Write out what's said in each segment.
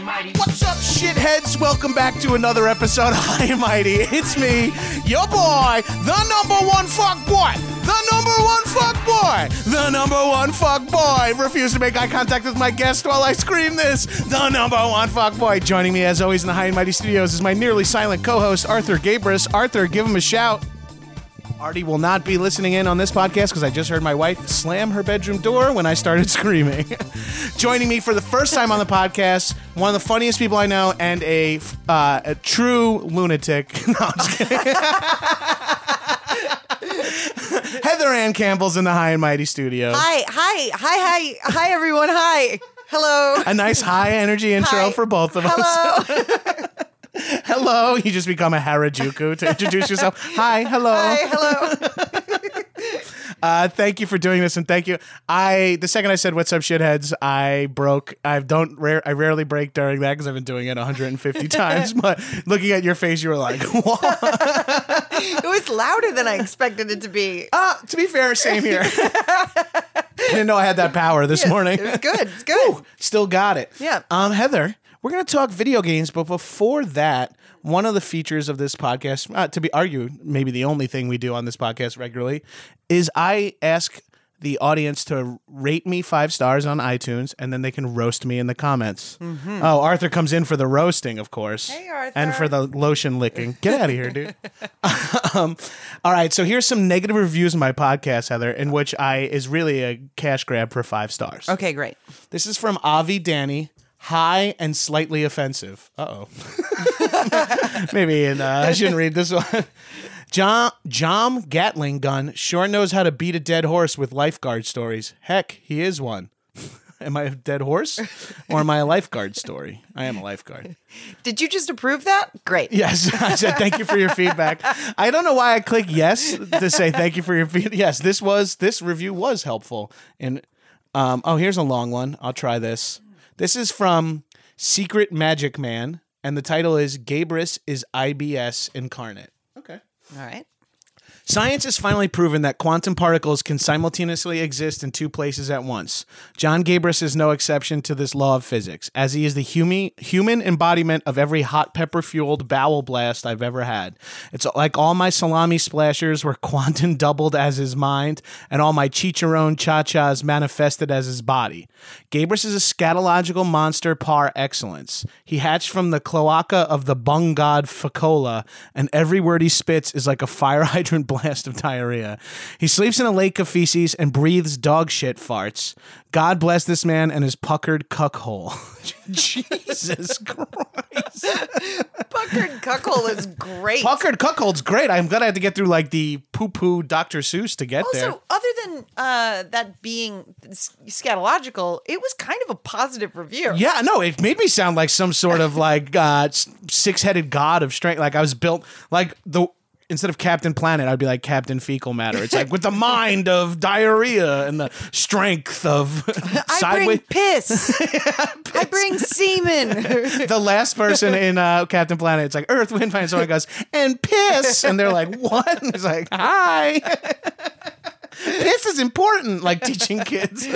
What's up, shitheads? Welcome back to another episode of High and Mighty. It's me, your boy, the number one fuck boy, the number one fuck boy, the number one fuck boy. Refuse to make eye contact with my guest while I scream this. The number one fuck boy. Joining me, as always, in the High and Mighty studios is my nearly silent co-host Arthur Gabrus. Arthur, give him a shout. Artie will not be listening in on this podcast because I just heard my wife slam her bedroom door when I started screaming. Joining me for the first time on the podcast, one of the funniest people I know, and a, uh, a true lunatic. No, I'm just kidding. Heather Anne Campbell's in the High and Mighty studio. Hi, hi, hi, hi, hi, everyone. Hi. Hello. A nice high energy intro Hi. for both of us. Hello. Hello. You just become a Harajuku to introduce yourself. Hi. Hello. Hi, hello. Uh, thank you for doing this, and thank you. I the second I said "What's up, shitheads," I broke. I don't. Rare, I rarely break during that because I've been doing it 150 times. But looking at your face, you were like, "What?" It was louder than I expected it to be. Uh, to be fair, same here. I didn't know I had that power this morning. It was good. It's good. Still got it. Yeah. Um, Heather, we're gonna talk video games, but before that, one of the features of this podcast, uh, to be argued, maybe the only thing we do on this podcast regularly, is I ask the audience to rate me five stars on iTunes, and then they can roast me in the comments. Oh, Arthur comes in for the roasting, of course. Mm-hmm. Hey, Arthur. And for the lotion licking. Get out of here, dude. um, all right, so here's some negative reviews of my podcast, Heather, in which I is really a cash grab for five stars. Okay, great. This is from Avi Danny. High and slightly offensive. Uh oh. Maybe and, uh, I shouldn't read this one. John Jom Gatling gun sure knows how to beat a dead horse with lifeguard stories. Heck, he is one. am I a dead horse, or am I a lifeguard story? I am a lifeguard. Did you just approve that? Great. Yes, I said thank you for your feedback. I don't know why I click yes to say thank you for your feedback. Yes, this was this review was helpful. And um, oh, here's a long one. I'll try this. This is from Secret Magic Man, and the title is Gabrus is IBS incarnate. Okay. All right. Science has finally proven that quantum particles can simultaneously exist in two places at once. John Gabrus is no exception to this law of physics, as he is the humi- human embodiment of every hot pepper fueled bowel blast I've ever had. It's like all my salami splashers were quantum doubled as his mind, and all my chicharron cha chas manifested as his body. Gabrus is a scatological monster par excellence. He hatched from the cloaca of the bung god Facola, and every word he spits is like a fire hydrant blast of diarrhea. He sleeps in a lake of feces and breathes dog shit farts. God bless this man and his puckered cuckhole. Jesus Christ. Puckered cuckhole is great. Puckered cuckold's great. I'm glad I had to get through like the poo poo Dr. Seuss to get there. also, other than uh, that being scatological, it was kind of a positive review. Yeah, no, it made me sound like some sort of like uh, six headed god of strength. Like I was built like the instead of Captain Planet, I'd be like Captain Fecal Matter. It's like with the mind of diarrhea and the strength of I sideways. bring piss. I bring semen. the last person in uh, Captain Planet, it's like Earth, Wind, Fire, and someone goes and piss, and they're like, "What?" And it's like, "Hi." Piss is important, like teaching kids.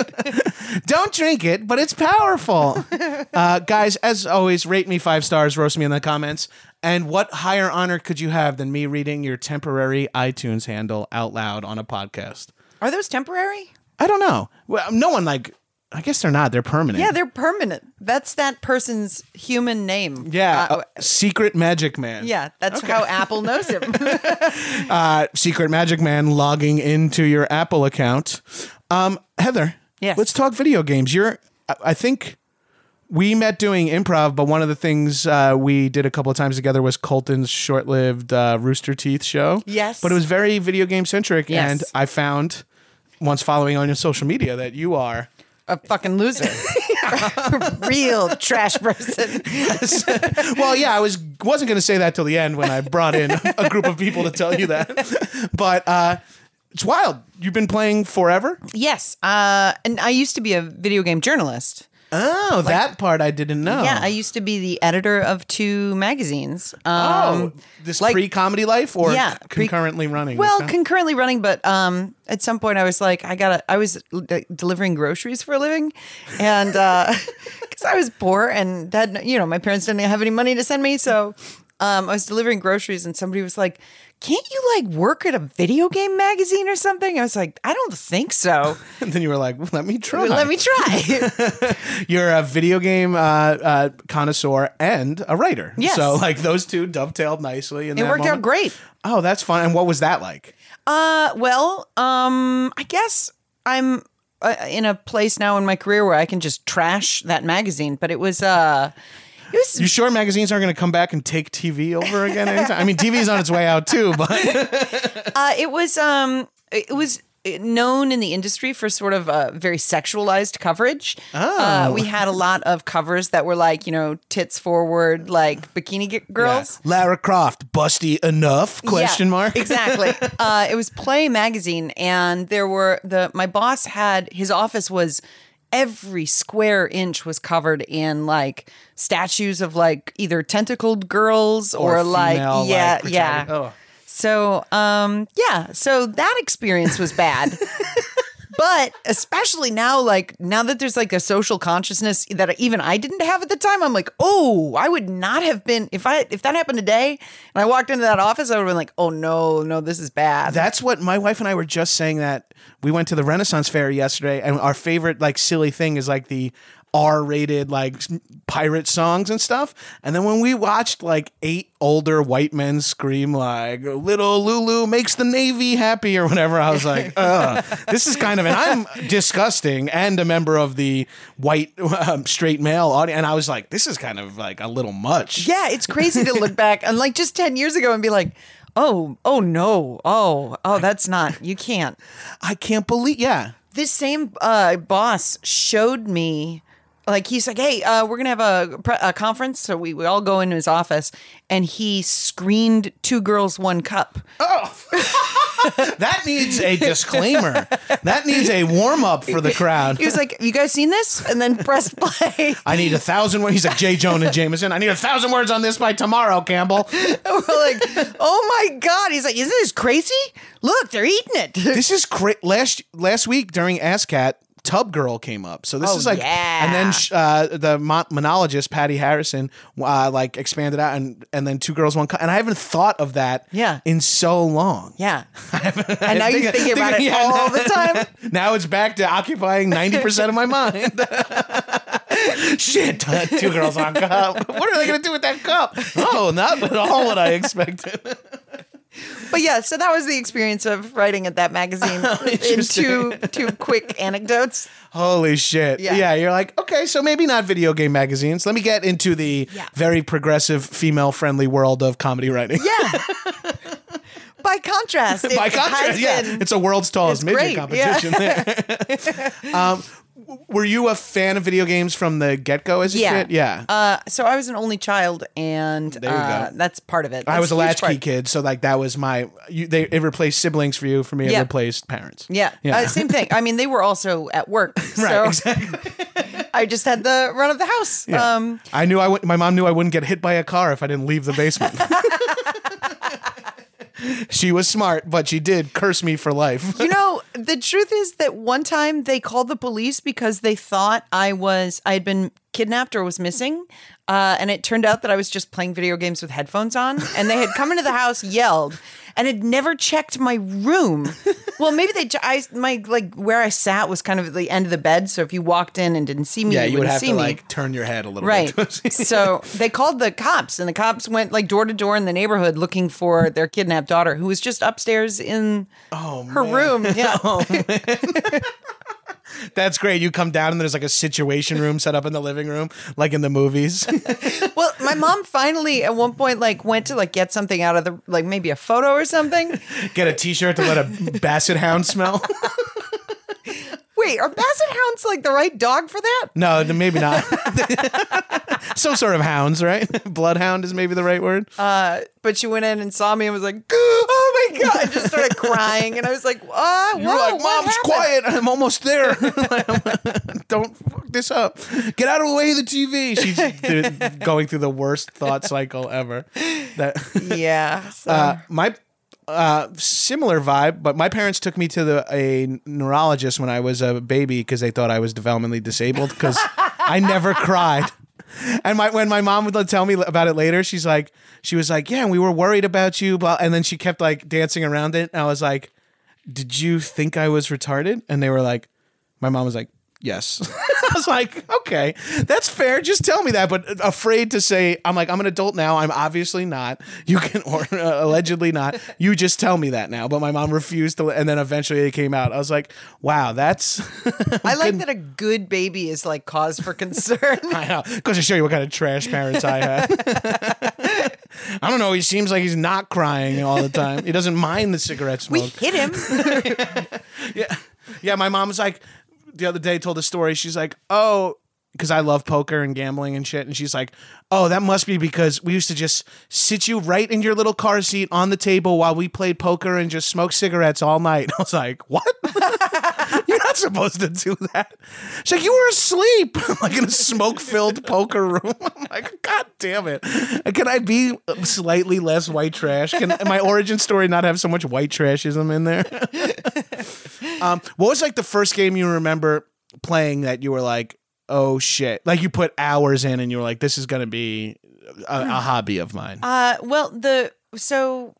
Don't drink it, but it's powerful. Uh, guys, as always, rate me five stars, roast me in the comments. And what higher honor could you have than me reading your temporary iTunes handle out loud on a podcast? Are those temporary? I don't know. Well, no one like. I guess they're not. They're permanent. Yeah, they're permanent. That's that person's human name. Yeah, Uh, uh, Secret Magic Man. yeah, that's how Apple knows him. uh, Secret Magic Man logging into your Apple account. Um, Heather, Yes. let's talk video games. You're, I- I think we met doing improv, but one of the things uh, we did a couple of times together was Colton's short-lived uh, Rooster Teeth show. Yes. but it was very video game centric, Yes. and I found once following on your social media that you are. A fucking loser. A real trash person. well, yeah, I was wasn't going to say that till the end when I brought in a group of people to tell you that, but uh, it's wild. You've been playing forever. Yes. Uh, and I used to be a video game journalist. Oh, that part I didn't know. Yeah, I used to be the editor of two magazines. Um, oh, this like- pre-comedy life or Yeah, pre- concurrently running? Well, Okay. concurrently running, but um, at some point I was like, I gotta. I was uh, delivering groceries for a living, and because I was poor and that you know, my parents didn't have any money to send me, so um, I was delivering groceries, and somebody was like, "Can't you like work at a video game magazine or something?" I was like, "I don't think so. and then you were like, "Let me try." Let me try." You're a video game uh, uh, connoisseur and a writer. Yes. So like those two dovetailed nicely. In it that worked out great. Oh, that's fun. And what was that like? Uh, well, um, I guess I'm uh, in a place now in my career where I can just trash that magazine. But it was, uh, was You sure magazines aren't going to come back and take TV over again? Anytime? I mean, TV's on its way out too, but Uh, it was um, it was known in the industry for sort of uh, very sexualized coverage. Oh. Uh, we had a lot of covers that were like you know tits forward, like bikini girls. Lara Croft, busty enough? Question Yeah, mark. exactly. uh, it was Play magazine, and there were the my boss had his office was every square inch was covered in like statues of like either tentacled girls or, like female, yeah like, yeah. oh. So, um, yeah, so that experience was bad. but especially now, like now that there's like a social consciousness that even I didn't have at the time, I'm like, oh, I would not have been if I if that happened today and I walked into that office, I would have been like, oh no, no, this is bad. That's what my wife and I were just saying that we went to the Renaissance Fair yesterday, and our favorite like silly thing is like the R-rated like pirate songs and stuff. And then when we watched like eight older white men scream like "Little Lulu makes the Navy happy" or whatever, I was like, "Ugh, this is kind of." And I'm disgusting and a member of the white um, straight male audience, and I was like, "This is kind of like a little much." yeah, it's crazy to look back and like just ten years ago and be like, oh, oh no, oh, oh, that's not you can't. I can't believe. Yeah. this same uh, boss showed me like he's like hey uh, we're gonna have a, pre- a conference so we, we all go into his office and he screened two girls one cup Oh, That needs a disclaimer. that needs a warm up for the crowd. he was like you guys seen this and then press play I need a thousand words. He's like J. Jonah Jameson. I need a thousand words on this by tomorrow, Campbell. we're like oh my god he's like isn't this crazy look they're eating it This is cra- last last week during ASSSSCAT. Tub Girl came up, so this Oh, is like, yeah. and then sh- uh, the mon- monologist Patty Harrison uh, like expanded out, and and then two girls one cup, and I haven't thought of that, Yeah. in so long. yeah and now you're Think- thinking about it all now- the time Now it's back to occupying ninety percent of my mind. Shit, two girls on cup. What are they gonna do with that cup? Oh, not at all what I expected. But yeah so that was the experience of writing at that magazine in two two quick anecdotes Holy shit. Yeah. Yeah. you're like, okay, so maybe not video game magazines. Let me get into the Yeah. very progressive, female friendly world of comedy writing. yeah by contrast By contrast, yeah. It's a world's tallest midget yeah. competition there. um, were you a fan of video games from the get go as a Yeah. kid? Yeah. Uh, so I was an only child, and There you uh, go. that's part of it. I was a huge latchkey part. kid, so like that was my. You, they it replaced siblings for you. For me, it Yeah. replaced parents. Yeah, Yeah. Uh, same thing. I mean, they were also at work, so Right. Exactly. I just had the run of the house. Yeah. Um, I knew I would. My mom knew I wouldn't get hit by a car if I didn't leave the basement. she was smart, but she did curse me for life. you know, the truth is that one time they called the police because they thought I was I had been kidnapped or was missing. Uh, and it turned out that I was just playing video games with headphones on, and they had come into the house, yelled, and had never checked my room. Well, maybe they, I, my like where I sat was kind of at the end of the bed, so if you walked in and didn't see me, yeah, you, you would wouldn't have see to me. like turn your head a little Right. bit. so they called the cops, and the cops went like door to door in the neighborhood looking for their kidnapped daughter, who was just upstairs in Oh, her man. room. Yeah. That's great. You come down and there's like a situation room set up in the living room, like in the movies. well, my mom finally at one point like went to like get something out of the like maybe a photo or something. Get a T-shirt to let a basset hound smell. Wait, are basset hounds like the right dog for that? No, maybe not. Some sort of hounds, right? Bloodhound is maybe the right word. Uh, but she went in and saw me and was like, "Oh my god!" I just started crying, and I was like, "Ah, you were like, "Mom's quiet. I'm almost there. Don't fuck this up. Get out of the way of the TV." She's going through the worst thought cycle ever. That Yeah. So. uh, my uh, similar vibe, but my parents took me to the a neurologist when I was a baby because they thought I was developmentally disabled because I never cried. And my when my mom would tell me about it later, she's like, she was like, yeah, and we were worried about you, blah. And then she kept like dancing around it, and I was like, did you think I was retarded? And they were like, my mom was like, yes. I was like, okay, that's fair. Just tell me that. But afraid to say, I'm like, I'm an adult now. I'm obviously not. You can, or uh, allegedly not. You just tell me that now. But my mom refused to. And then eventually it came out. I was like, wow, that's. I like that a good baby is like cause for concern. I know. Goes to show you what kind of trash parents I had. I don't know. He seems like he's not crying all the time. He doesn't mind the cigarette smoke. we hit him. Yeah, Yeah, my mom was like the other day told a story. She's like, "Oh, because I love poker and gambling and shit." And she's like, "Oh, that must be because we used to just sit you right in your little car seat on the table while we played poker and just smoke cigarettes all night." I was like, "What? You're not supposed to do that." She's like, "You were asleep, like in a smoke-filled poker room." I'm like, "God damn it! Can I be slightly less white trash? Can my origin story not have so much white trashism in there?" Um, what was like the first game you remember playing that you were like, oh shit? Like you put hours in and you were like, this is gonna be a, a hobby of mine. Uh, well, the so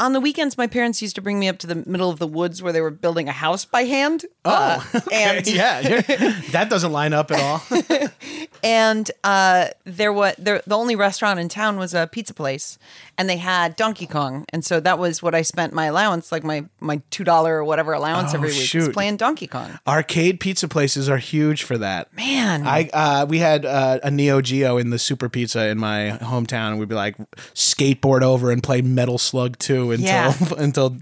on the weekends, my parents used to bring me up to the middle of the woods where they were building a house by hand. Uh, and yeah, that doesn't line up at all. and uh, there was there, the only restaurant in town was a pizza place, and they had Donkey Kong, and so that was what I spent my allowance, like my my two dollar or whatever allowance Oh, every week was playing Donkey Kong. Arcade pizza places are huge for that. Man, I uh, we had uh, a Neo Geo in the Super Pizza in my hometown, and we'd be like skateboard over and play Metal Slug 2 until Yeah. until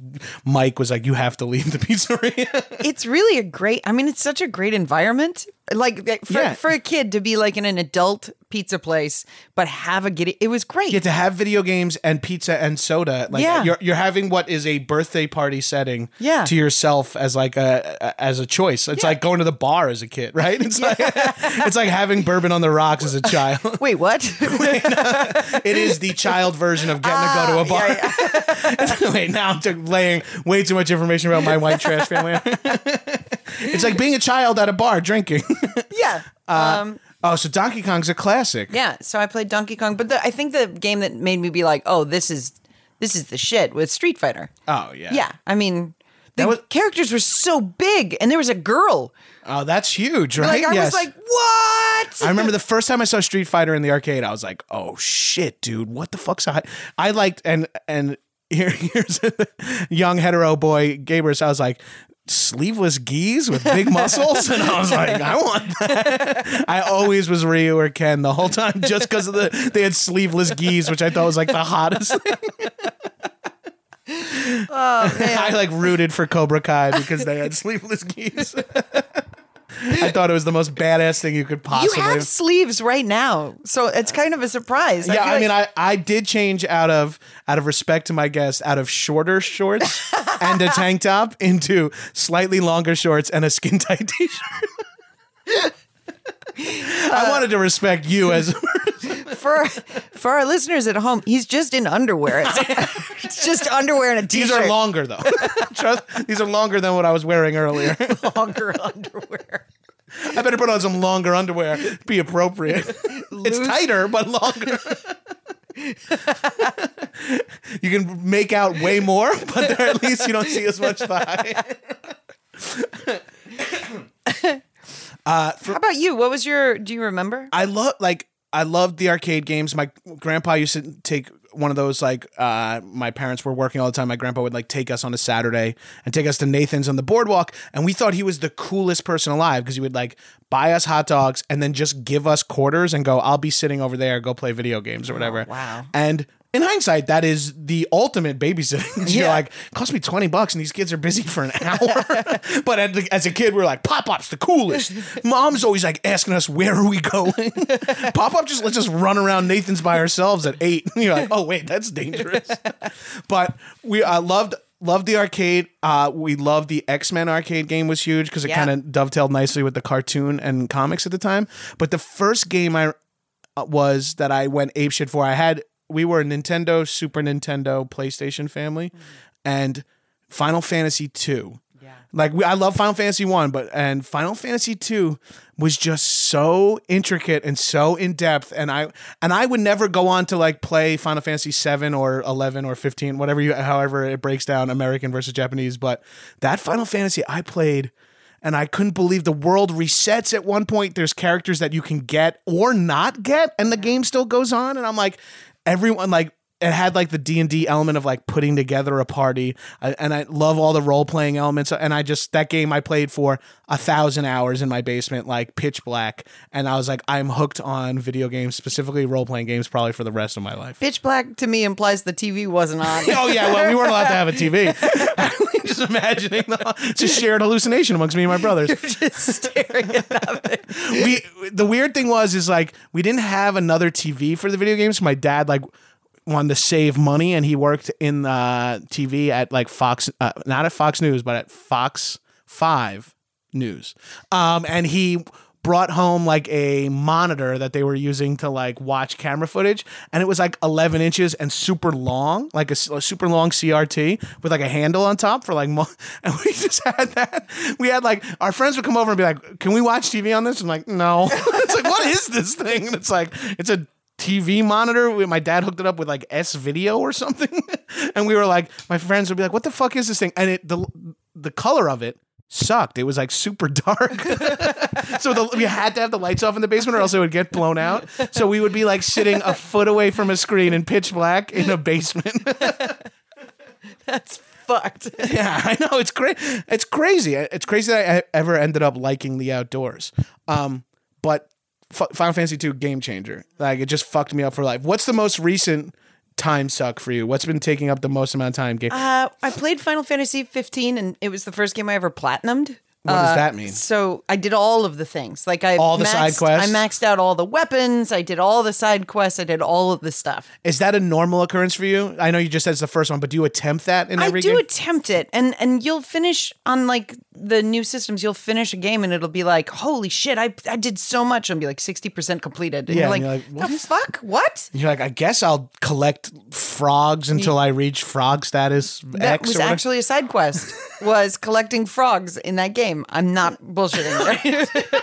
Mike was like, "You have to leave the pizzeria." it's really a great i mean it's such a great environment like for, Yeah. for a kid to be like in an adult pizza place but have a giddy it was great get to have video games and pizza and soda. Like Yeah. you're you're having what is a birthday party setting Yeah. to yourself as like a, as a choice. It's Yeah. like going to the bar as a kid, right? It's like it's like having bourbon on the rocks as a child. wait what it is the child version of getting to go to a bar. Ah, Yeah, yeah. Wait, now I'm laying way too much information about my white trash family. It's like being a child at a bar drinking. yeah. um oh, so Donkey Kong's a classic. yeah so i played donkey kong but the, i think the game that made me be like oh this is this is the shit with street fighter Oh yeah. yeah i mean the was- characters were so big and there was a girl Oh, that's huge, right? like i Yes. was like what I remember the first time I saw Street Fighter in the arcade, I was like, "Oh shit, dude! What the fuck's I?" I liked and and here here's a young hetero boy gamers. I was like, sleeveless gis with big muscles, and I was like, I want that. I always was Ryu or Ken the whole time, just because of the they had sleeveless gis, which I thought was like the hottest. thing. oh man I like rooted for Cobra Kai because they had sleeveless gis. I thought it was the most badass thing you could possibly. You have sleeves right now, so it's kind of a surprise. yeah, I, like- mean, I, I did change out of out of respect to my guests, out of shorter shorts and a tank top into slightly longer shorts and a skin tight t-shirt. I uh, wanted to respect you as for for our listeners at home, he's just in underwear. It's, it's just underwear and a t-shirt. these are longer though. Trust, these are longer than what I was wearing earlier. longer underwear. I better put on some longer underwear. Be appropriate. It's tighter but longer. you can make out way more, but there, at least you don't see as much thigh. How about you? What was your? Do you remember? I love like I loved the arcade games. My grandpa used to take one of those like uh my parents were working all the time. My grandpa would like take us on a Saturday and take us to Nathan's on the boardwalk and we thought he was the coolest person alive because he would like buy us hot dogs and then just give us quarters and go I'll be sitting over there go play video games or whatever. wow. And in hindsight, that is the ultimate babysitting. You're Yeah. like, cost me 20 bucks and these kids are busy for an hour. but as, as a kid, we are like, Pop Up's the coolest. Mom's always like asking us, where are we going? Pop Up just lets us run around Nathan's by ourselves at eight. And you're like, oh, wait, that's dangerous. but we uh, loved. Loved the arcade. Uh, we loved the X Men arcade game was huge because it Yeah. kind of dovetailed nicely with the cartoon and comics at the time. But the first game I uh, was that I went apeshit for. I had we were a Nintendo, Super Nintendo, PlayStation family, and Final Fantasy two. Yeah. Like we, I love Final Fantasy one, but and Final Fantasy two was just so intricate and so in depth, and I and I would never go on to like play Final Fantasy seven or eleven or fifteen, whatever you, however it breaks down American versus Japanese. But that Final Fantasy I played and I couldn't believe the world resets at one point. There's characters that you can get or not get, and the game still goes on. And I'm like, everyone like it had like the D and D element of like putting together a party, I, and I love all the role playing elements. And I just that game I played for a thousand hours in my basement, like pitch black, and I was like, I'm hooked on video games, specifically role playing games, probably for the rest of my life. Pitch black to me implies the TV wasn't on. Oh yeah, well we weren't allowed to have a TV. just imagining the, it's a shared hallucination amongst me and my brothers. You're just staring at nothing. we the weird thing was is like we didn't have another TV for the video games. My dad like wanted to save money, and he worked in uh, TV at like Fox, uh, not at Fox News, but at Fox Five News. Um, and he brought home like a monitor that they were using to like watch camera footage and it was like 11 inches and super long like a super long crt with like a handle on top for like mo- and we just had that. We had like our friends would come over and be like can we watch tv on this? I'm like no. It's like what is this thing? And it's like it's a TV monitor. My dad hooked it up with like S video or something, and we were like, my friends would be like, "What the fuck is this thing?" And it the the color of it sucked. It was like super dark, so the, we had to have the lights off in the basement, or else it would get blown out. So we would be like sitting a foot away from a screen in pitch black in a basement. That's fucked. yeah, I know it's great. It's crazy. It's crazy that I ever ended up liking the outdoors. Um, but F- Final Fantasy 2 game changer. Like it just fucked me up for life. What's the most recent time suck for you? What's been taking up the most amount of time? Game. Uh, I played Final Fantasy 15, and it was the first game I ever platinumed. What does uh, that mean? So I did all of the things. Like I All the maxed, side quests? I maxed out all the weapons. I did all the side quests. I did all of the stuff. Is that a normal occurrence for you? I know you just said it's the first one, but do you attempt that in I every do game? attempt it, and and you'll finish on like the new systems. You'll finish a game, and it'll be like, "Holy shit! I I did so much." And be like sixty percent completed. And Yeah, you're and like, you're like, what "The is- fuck? What?" You're like, I guess I'll collect frogs until I reach frog status That X. was or whatever. actually a side quest. was collecting frogs in that game. I'm not bullshitting.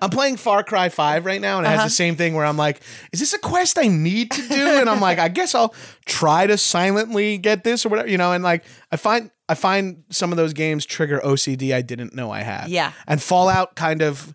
I'm playing Far Cry 5 right now, and it Uh-huh. has the same thing where I'm like, is this a quest I need to do? And I'm like, I guess I'll try to silently get this or whatever, you know, and like I find I find some of those games trigger OCD I didn't know I had. Yeah. And Fallout kind of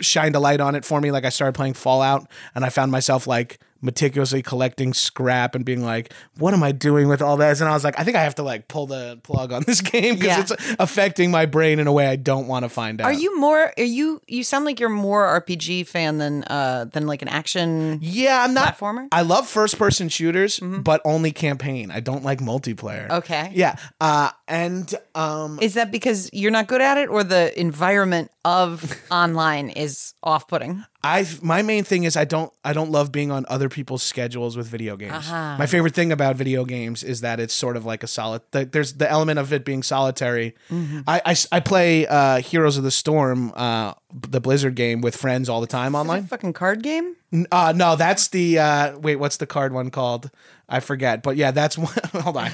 shined a light on it for me. Like I started playing Fallout and I found myself like meticulously collecting scrap and being like, what am I doing with all this? And I was like, I think I have to like pull the plug on this game because Yeah. it's affecting my brain in a way I don't want to find out. Are you more? Are you? You sound like you're more RPG fan than uh than like an action. Yeah, I'm not Platformer? Mm-hmm. I love first person shooters, but only campaign. I don't like multiplayer. Okay. Yeah. Uh and um, Is that because you're not good at it, or the environment of online is off-putting? I my main thing is I don't I don't love being on other people's schedules with video games. Uh-huh. My favorite thing about video games is that it's sort of like a solid. The, there's the element of it being solitary. Mm-hmm. I, I I play uh, Heroes of the Storm, uh, the Blizzard game, with friends all the time online. Fucking card game. Uh, no, that's the uh, wait. What's the card one called? I forget. But yeah, that's one. hold on.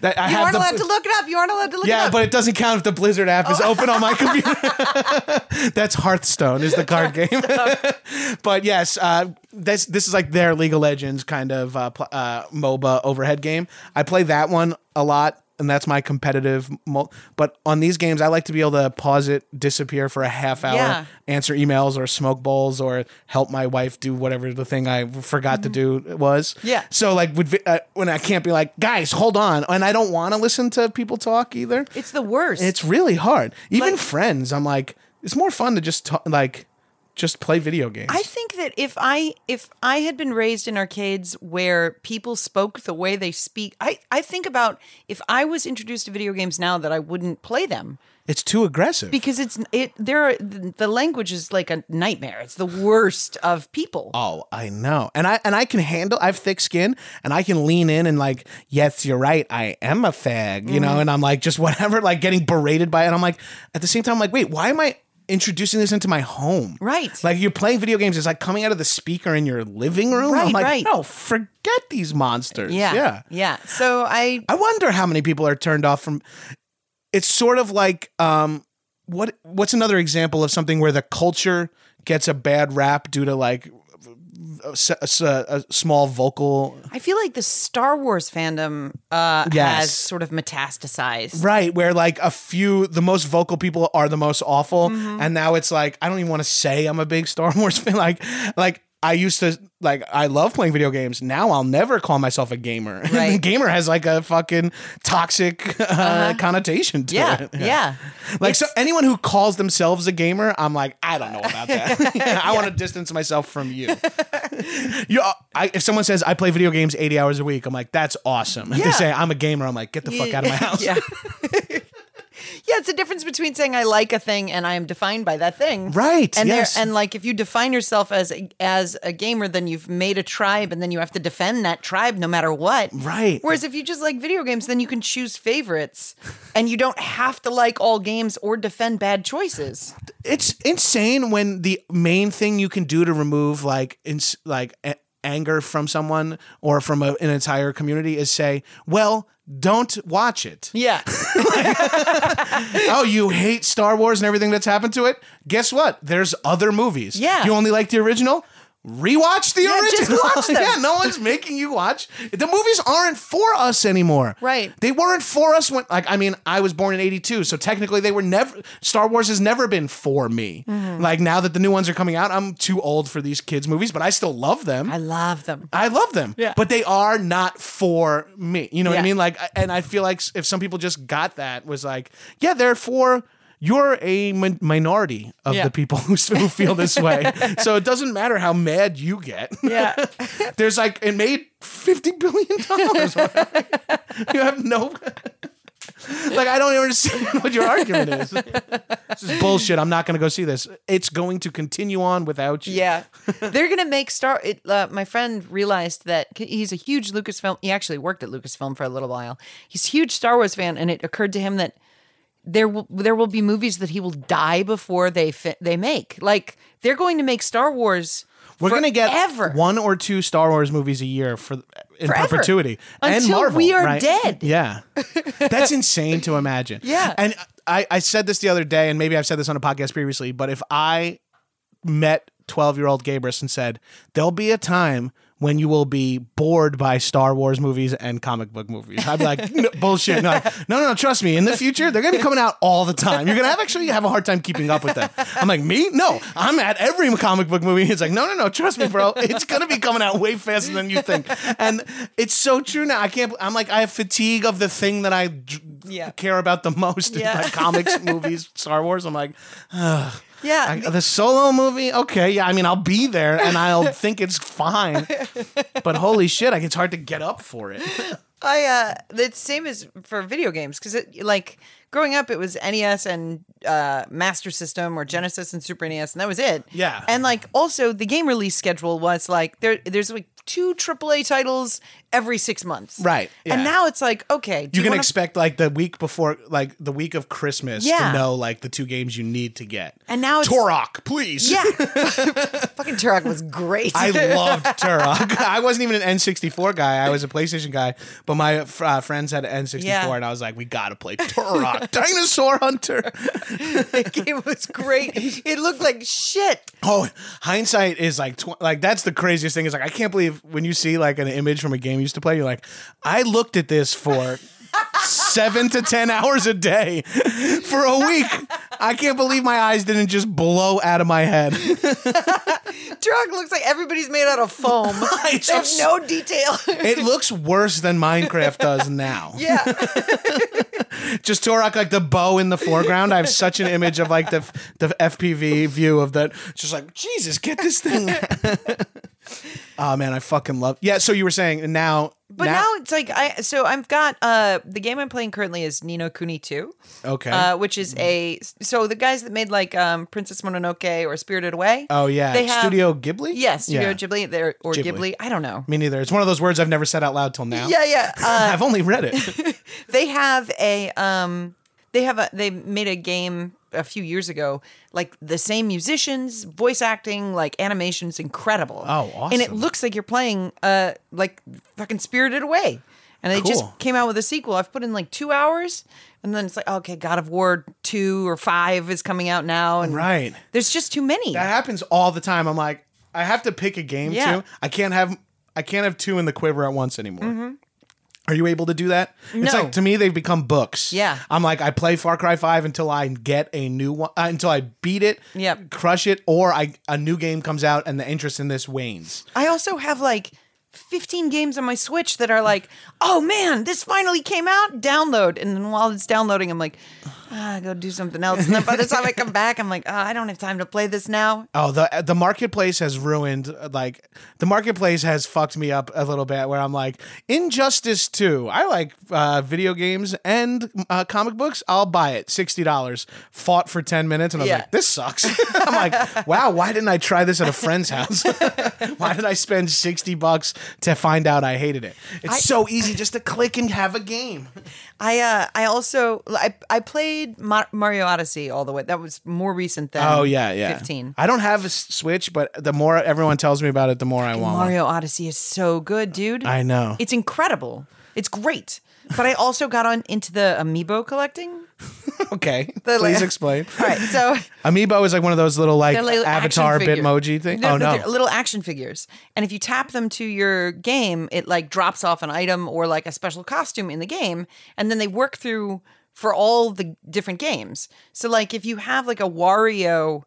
That, I You have aren't the, allowed to look it up. You aren't allowed to look it up. Yeah, but it doesn't count if the Blizzard app Oh. is open on my computer. That's Hearthstone is the card game. but yes, uh, this this is like their League of Legends kind of uh, pl- uh, MOBA overhead game. I play that one a lot, and that's my competitive. Mo- but on these games, I like to be able to pause it, disappear for a half hour, Yeah. answer emails or smoke bowls, or help my wife do whatever the thing I forgot to do was. Mm-hmm. Yeah. So like vi- uh, when I can't be like, guys, hold on, and I don't want to listen to people talk either. it's the worst. It's really hard. Even Like- friends, I'm like, it's more fun to just talk, like just play video games. I think that if I if I had been raised in arcades where people spoke the way they speak, I I think about if I was introduced to video games now that I wouldn't play them it's too aggressive. because it's it there are the language is like a nightmare. It's the worst of people. Oh, I know. And I and I can handle I have thick skin and I can lean in and like, yes, you're right, I am a fag, you Mm-hmm. know, and I'm like just whatever, like getting berated by it. And I'm like, at the same time, I'm like, wait, why am I introducing this into my home? Right. Like you're playing video games, it's like coming out of the speaker in your living room. I'm Right, like, right. no, forget these monsters. yeah, Yeah. yeah. So I I wonder how many people are turned off from. It's sort of like um, what what's another example of something where the culture gets a bad rap due to like a, a- a small vocal I feel like the Star Wars fandom uh, Yes. has sort of metastasized. right where like a few the most vocal people are the most awful Mm-hmm. and now it's like i don't even want to say i'm a big star wars fan like like I used to like I love playing video games. Now I'll never call myself a gamer. Right. gamer has like a fucking toxic uh, connotation to Yeah, it. yeah. Like so, anyone who calls themselves a gamer, I'm like, I don't know about that. I want to distance myself from you. you, I, if someone says I play video games 80 hours a week, I'm like, that's awesome. If they say I'm a gamer, I'm like, get the fuck out of my house. yeah. Yeah, it's a difference between saying I like a thing and I am defined by that thing. Right, And yes. and like if you define yourself as a, as a gamer, then you've made a tribe and then you have to defend that tribe no matter what. Right. Whereas if you just like video games, then you can choose favorites and you don't have to like all games or defend bad choices. It's insane when the main thing you can do to remove like ins- like a- anger from someone or from a, an entire community is say, well, don't watch it. Yeah. oh, you hate Star Wars and everything that's happened to it? Guess what? There's other movies. Yeah. You only like the original? Rewatch the Yeah, just original. watch them. yeah, no one's making you watch. The movies aren't for us anymore. Right. They weren't for us when like I mean, I was born in 82, so technically they were never Star Wars has never been for me. Mm-hmm. Like now that the new ones are coming out, I'm too old for these kids movies, but I still love them. I love them. I love them, Yeah. but they are not for me. You know what I mean? Like, and I feel like if some people just got that, was like, yeah, they're for. You're a min- minority of Yeah. the people who, who feel this way, so it doesn't matter how mad you get. Yeah. There's like it made fifty billion dollars. you have no. Like I don't even understand what your argument is. This is bullshit. I'm not going to go see this. It's going to continue on without you. Yeah, they're gonna make Star. It, uh, my friend realized that he's a huge Lucasfilm. He actually worked at Lucasfilm for a little while. He's a huge Star Wars fan, and it occurred to him that there will there will be movies that he will die before they fi- they make. Like they're going to make Star Wars. We're going to get forever. one or two Star Wars movies a year for in Forever. perpetuity, and Until Marvel, we are right? dead. Yeah, that's insane to imagine. Yeah. and I I said this the other day, and maybe I've said this on a podcast previously, but if I met twelve year old Gabrus and said there'll be a time when you will be bored by Star Wars movies and comic book movies. I'd be like, no, bullshit. No, no, no, trust me. In the future, they're gonna be coming out all the time. You're gonna have actually have a hard time keeping up with them. I'm like, me? No, I'm at every comic book movie. It's like, no, no, no, trust me, bro. It's gonna be coming out way faster than you think. And it's so true now. I can't. I'm like, I have fatigue of the thing that I Yeah. care about the most. Yeah. like comics, movies, Star Wars. I'm like, Yeah, I, the solo movie, okay, yeah. I mean, I'll be there and I'll think it's fine, but holy shit, like it's hard to get up for it. I uh the same as for video games because it like growing up it was NES and uh Master System or Genesis and Super NES and that was it. Yeah. And like also the game release schedule was like there there's like two AAA titles every six months. Right, yeah. And now it's like okay, do You can wanna- expect like the week before, like the week of Christmas, Yeah. to know like the two games you need to get. And now it's- Turok, please. Yeah. Fucking Turok was great. I loved Turok. I wasn't even an N64 guy. I was a PlayStation guy, but my uh, friends had an N64, Yeah. and I was like, "We gotta play Turok, Dinosaur Hunter." that game was great. It looked like shit. Oh, hindsight is like tw- like that's the craziest thing. Is like I can't believe when you see like an image from a game you used to play, you're like, I looked at this for seven to ten hours a day for a week. I can't believe my eyes didn't just blow out of my head. Turok looks like everybody's made out of foam. It's they have no detail. It looks worse than Minecraft does now. yeah. just Turok like the bow in the foreground. I have such an image of like the the FPV view of that. Just like Jesus, get this thing. oh man, I fucking love. Yeah. So you were saying now, But now, it's like I so I've got uh the game I'm playing currently is Ni no Kuni 2. okay. Uh, which is a so the guys that made like um Princess Mononoke or Spirited Away. oh yeah, they have- Studio Ghibli. Yes, Studio Yeah. Ghibli there or Ghibli. Ghibli. I don't know. Me neither. It's one of those words I've never said out loud till now. Yeah, yeah. Uh, I've only read it. they have a um they have a they made a game a few years ago like the same musicians voice acting like animations incredible Oh, awesome. and it looks like you're playing uh like fucking spirited away and they Cool. just came out with a sequel i've put in like two hours and then it's like okay god of war 2 or 5 is coming out now and right. there's just too many That happens all the time. I'm like, I have to pick a game Yeah. too. I can't have I can't have two in the quiver at once anymore. Are you able to do that? It's. No. like to me they've become books. Yeah. I'm like I play Far Cry 5 until I get a new one uh, until I beat it, Yep. crush it or I a new game comes out and the interest in this wanes. I also have like 15 games on my Switch that are like, oh man, this finally came out. Download. And then while it's downloading, I'm like, ah, go do something else. And then by the time I come back, I'm like, oh, I don't have time to play this now. Oh, the the marketplace has ruined like the marketplace has fucked me up a little bit. Where I'm like, Injustice Two. I like uh, video games and uh, comic books. I'll buy it. Sixty dollars. Fought for ten minutes, and I was Yeah. like, this sucks. I'm like, wow, why didn't I try this at a friend's house? why did I spend sixty bucks to find out I hated it? It's so easy just to click and have a game. I uh, I also I, I played Ma- Mario Odyssey all the way. That was more recent than Oh yeah, yeah. 15. I don't have a Switch, but the more everyone tells me about it, the more I want. Mario Odyssey is so good, dude. I know. It's incredible. It's great. But I also got on into the amiibo collecting. Okay, The- please explain. All right, so Amiibo is like one of those little like like avatar Bitmoji thing. No, oh no, little action figures. And if you tap them to your game, it like drops off an item or like a special costume in the game, and then they work through for all the different games. So like if you have like a Wario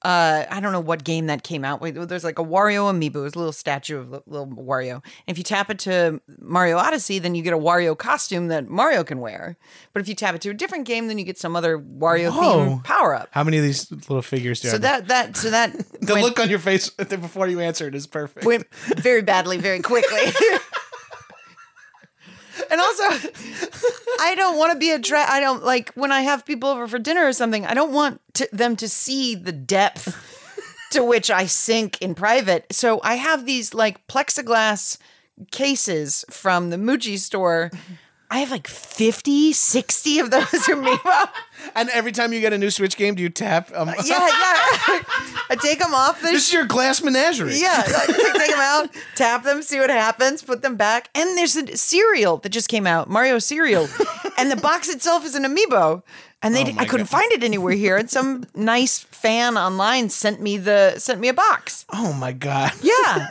uh, I don't know what game that came out with. There's like a Wario amiibo, it's a little statue of little Wario. And if you tap it to Mario Odyssey, then you get a Wario costume that Mario can wear. But if you tap it to a different game, then you get some other Wario Whoa. themed power up. How many of these little figures do you So have? that that so that the went- look on your face before you answered is perfect. went very badly very quickly. and also, I don't want to be a dra- I don't like when I have people over for dinner or something. I don't want to, them to see the depth to which I sink in private. So I have these like plexiglass cases from the Muji store. I have like 50, 60 of those amiibo. and every time you get a new Switch game, do you tap? Um, Yeah, yeah. I take them off the this is your glass menagerie. Yeah, like, take, take them out, tap them, see what happens, put them back. And there's a cereal that just came out, Mario cereal, and the box itself is an amiibo. And they, Oh my I couldn't God. find it anywhere here. And some nice fan online sent me the sent me a box. Oh my god, Yeah,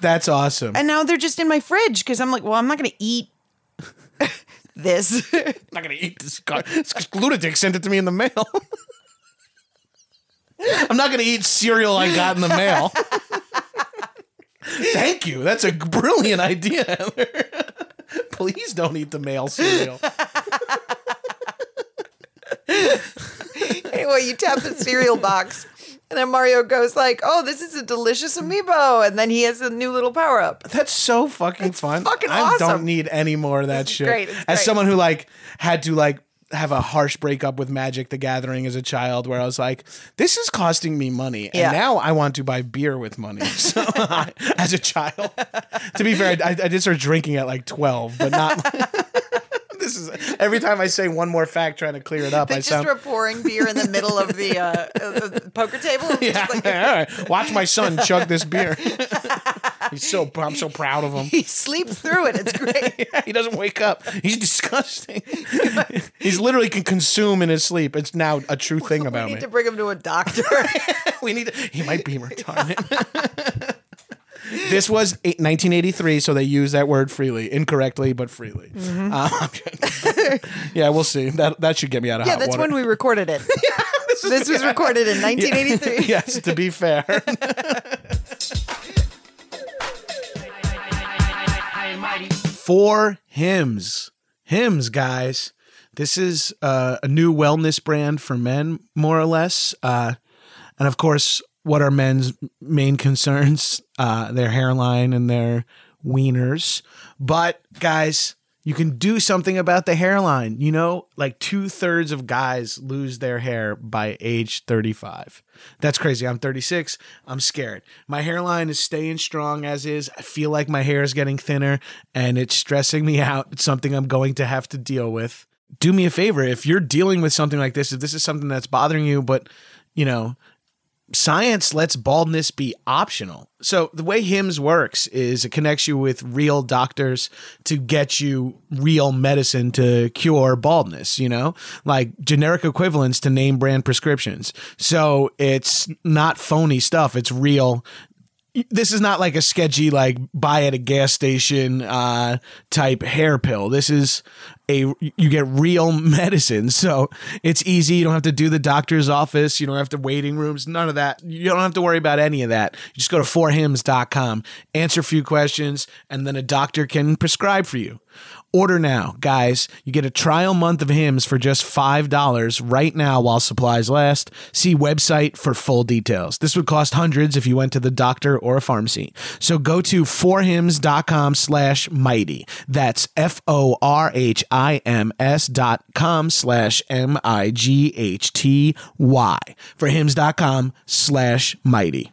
that's awesome. and now they're just in my fridge because I'm like, well, I'm not gonna eat this. I'm not gonna eat this. Car- this lunatic sent it to me in the mail. I'm not gonna eat cereal I got in the mail. Thank you. That's a brilliant idea. Heather. Please don't eat the mail cereal. anyway, you tap the cereal box, And then Mario goes like, "Oh, this is a delicious amiibo," and then he has a new little power up. That's so fucking fun. fucking I awesome. don't need any more of that shit. great, it's As great. someone who like had to like have a harsh breakup with Magic the Gathering as a child where I was like, this is costing me money. And Yeah. now I want to buy beer with money. So I- as a child. to be fair, I, I did start drinking at like 12, but not This is every time I say one more fact trying to clear it up, They I just sound were pouring beer in the middle of the, uh, the poker table. yeah. Like- all right. Watch my son chug this beer. He's so I'm so proud of him. he sleeps through it. It's great. he doesn't wake up. He's disgusting. He's literally can consume in his sleep. It's now a true thing we about need me. to bring him to a doctor. we need. To, he might be retarded. This was 1983, so they use that word freely, incorrectly, but freely. Mm-hmm. Uh, yeah, we'll see. That that should get me out of yeah, hot that's water. when we recorded it. this was recorded in 1983. yes, to be fair. Four hims. Hims, guys. This is uh, a new wellness brand for men, more or less. Uh, and of course, what are men's main concerns? Uh, their hairline and their wieners. But, guys, you can do something about the hairline. You know, like two thirds of guys lose their hair by age 35. That's crazy. I'm 36. I'm scared. My hairline is staying strong as is. I feel like my hair is getting thinner and it's stressing me out. It's something I'm going to have to deal with. Do me a favor if you're dealing with something like this, if this is something that's bothering you, but you know, science lets baldness be optional. So the way HIMS works is it connects you with real doctors to get you real medicine to cure baldness, you know, like generic equivalents to name brand prescriptions. So it's not phony stuff. It's real this is not like a sketchy like buy at a gas station uh type hair pill. This is a you get real medicine. So it's easy. You don't have to do the doctor's office. You don't have to waiting rooms. None of that. You don't have to worry about any of that. You just go to forhims.com answer a few questions and then a doctor can prescribe for you Order now, guys. You get a trial month of hims for just $5 right now while supplies last. See website for full details. This would cost hundreds if you went to the doctor or a pharmacy. So go to forhims.com slash mighty. That's F-O-R-H-I-M-S dot com slash M-I-G-H-T-Y. Forhims.com slash mighty.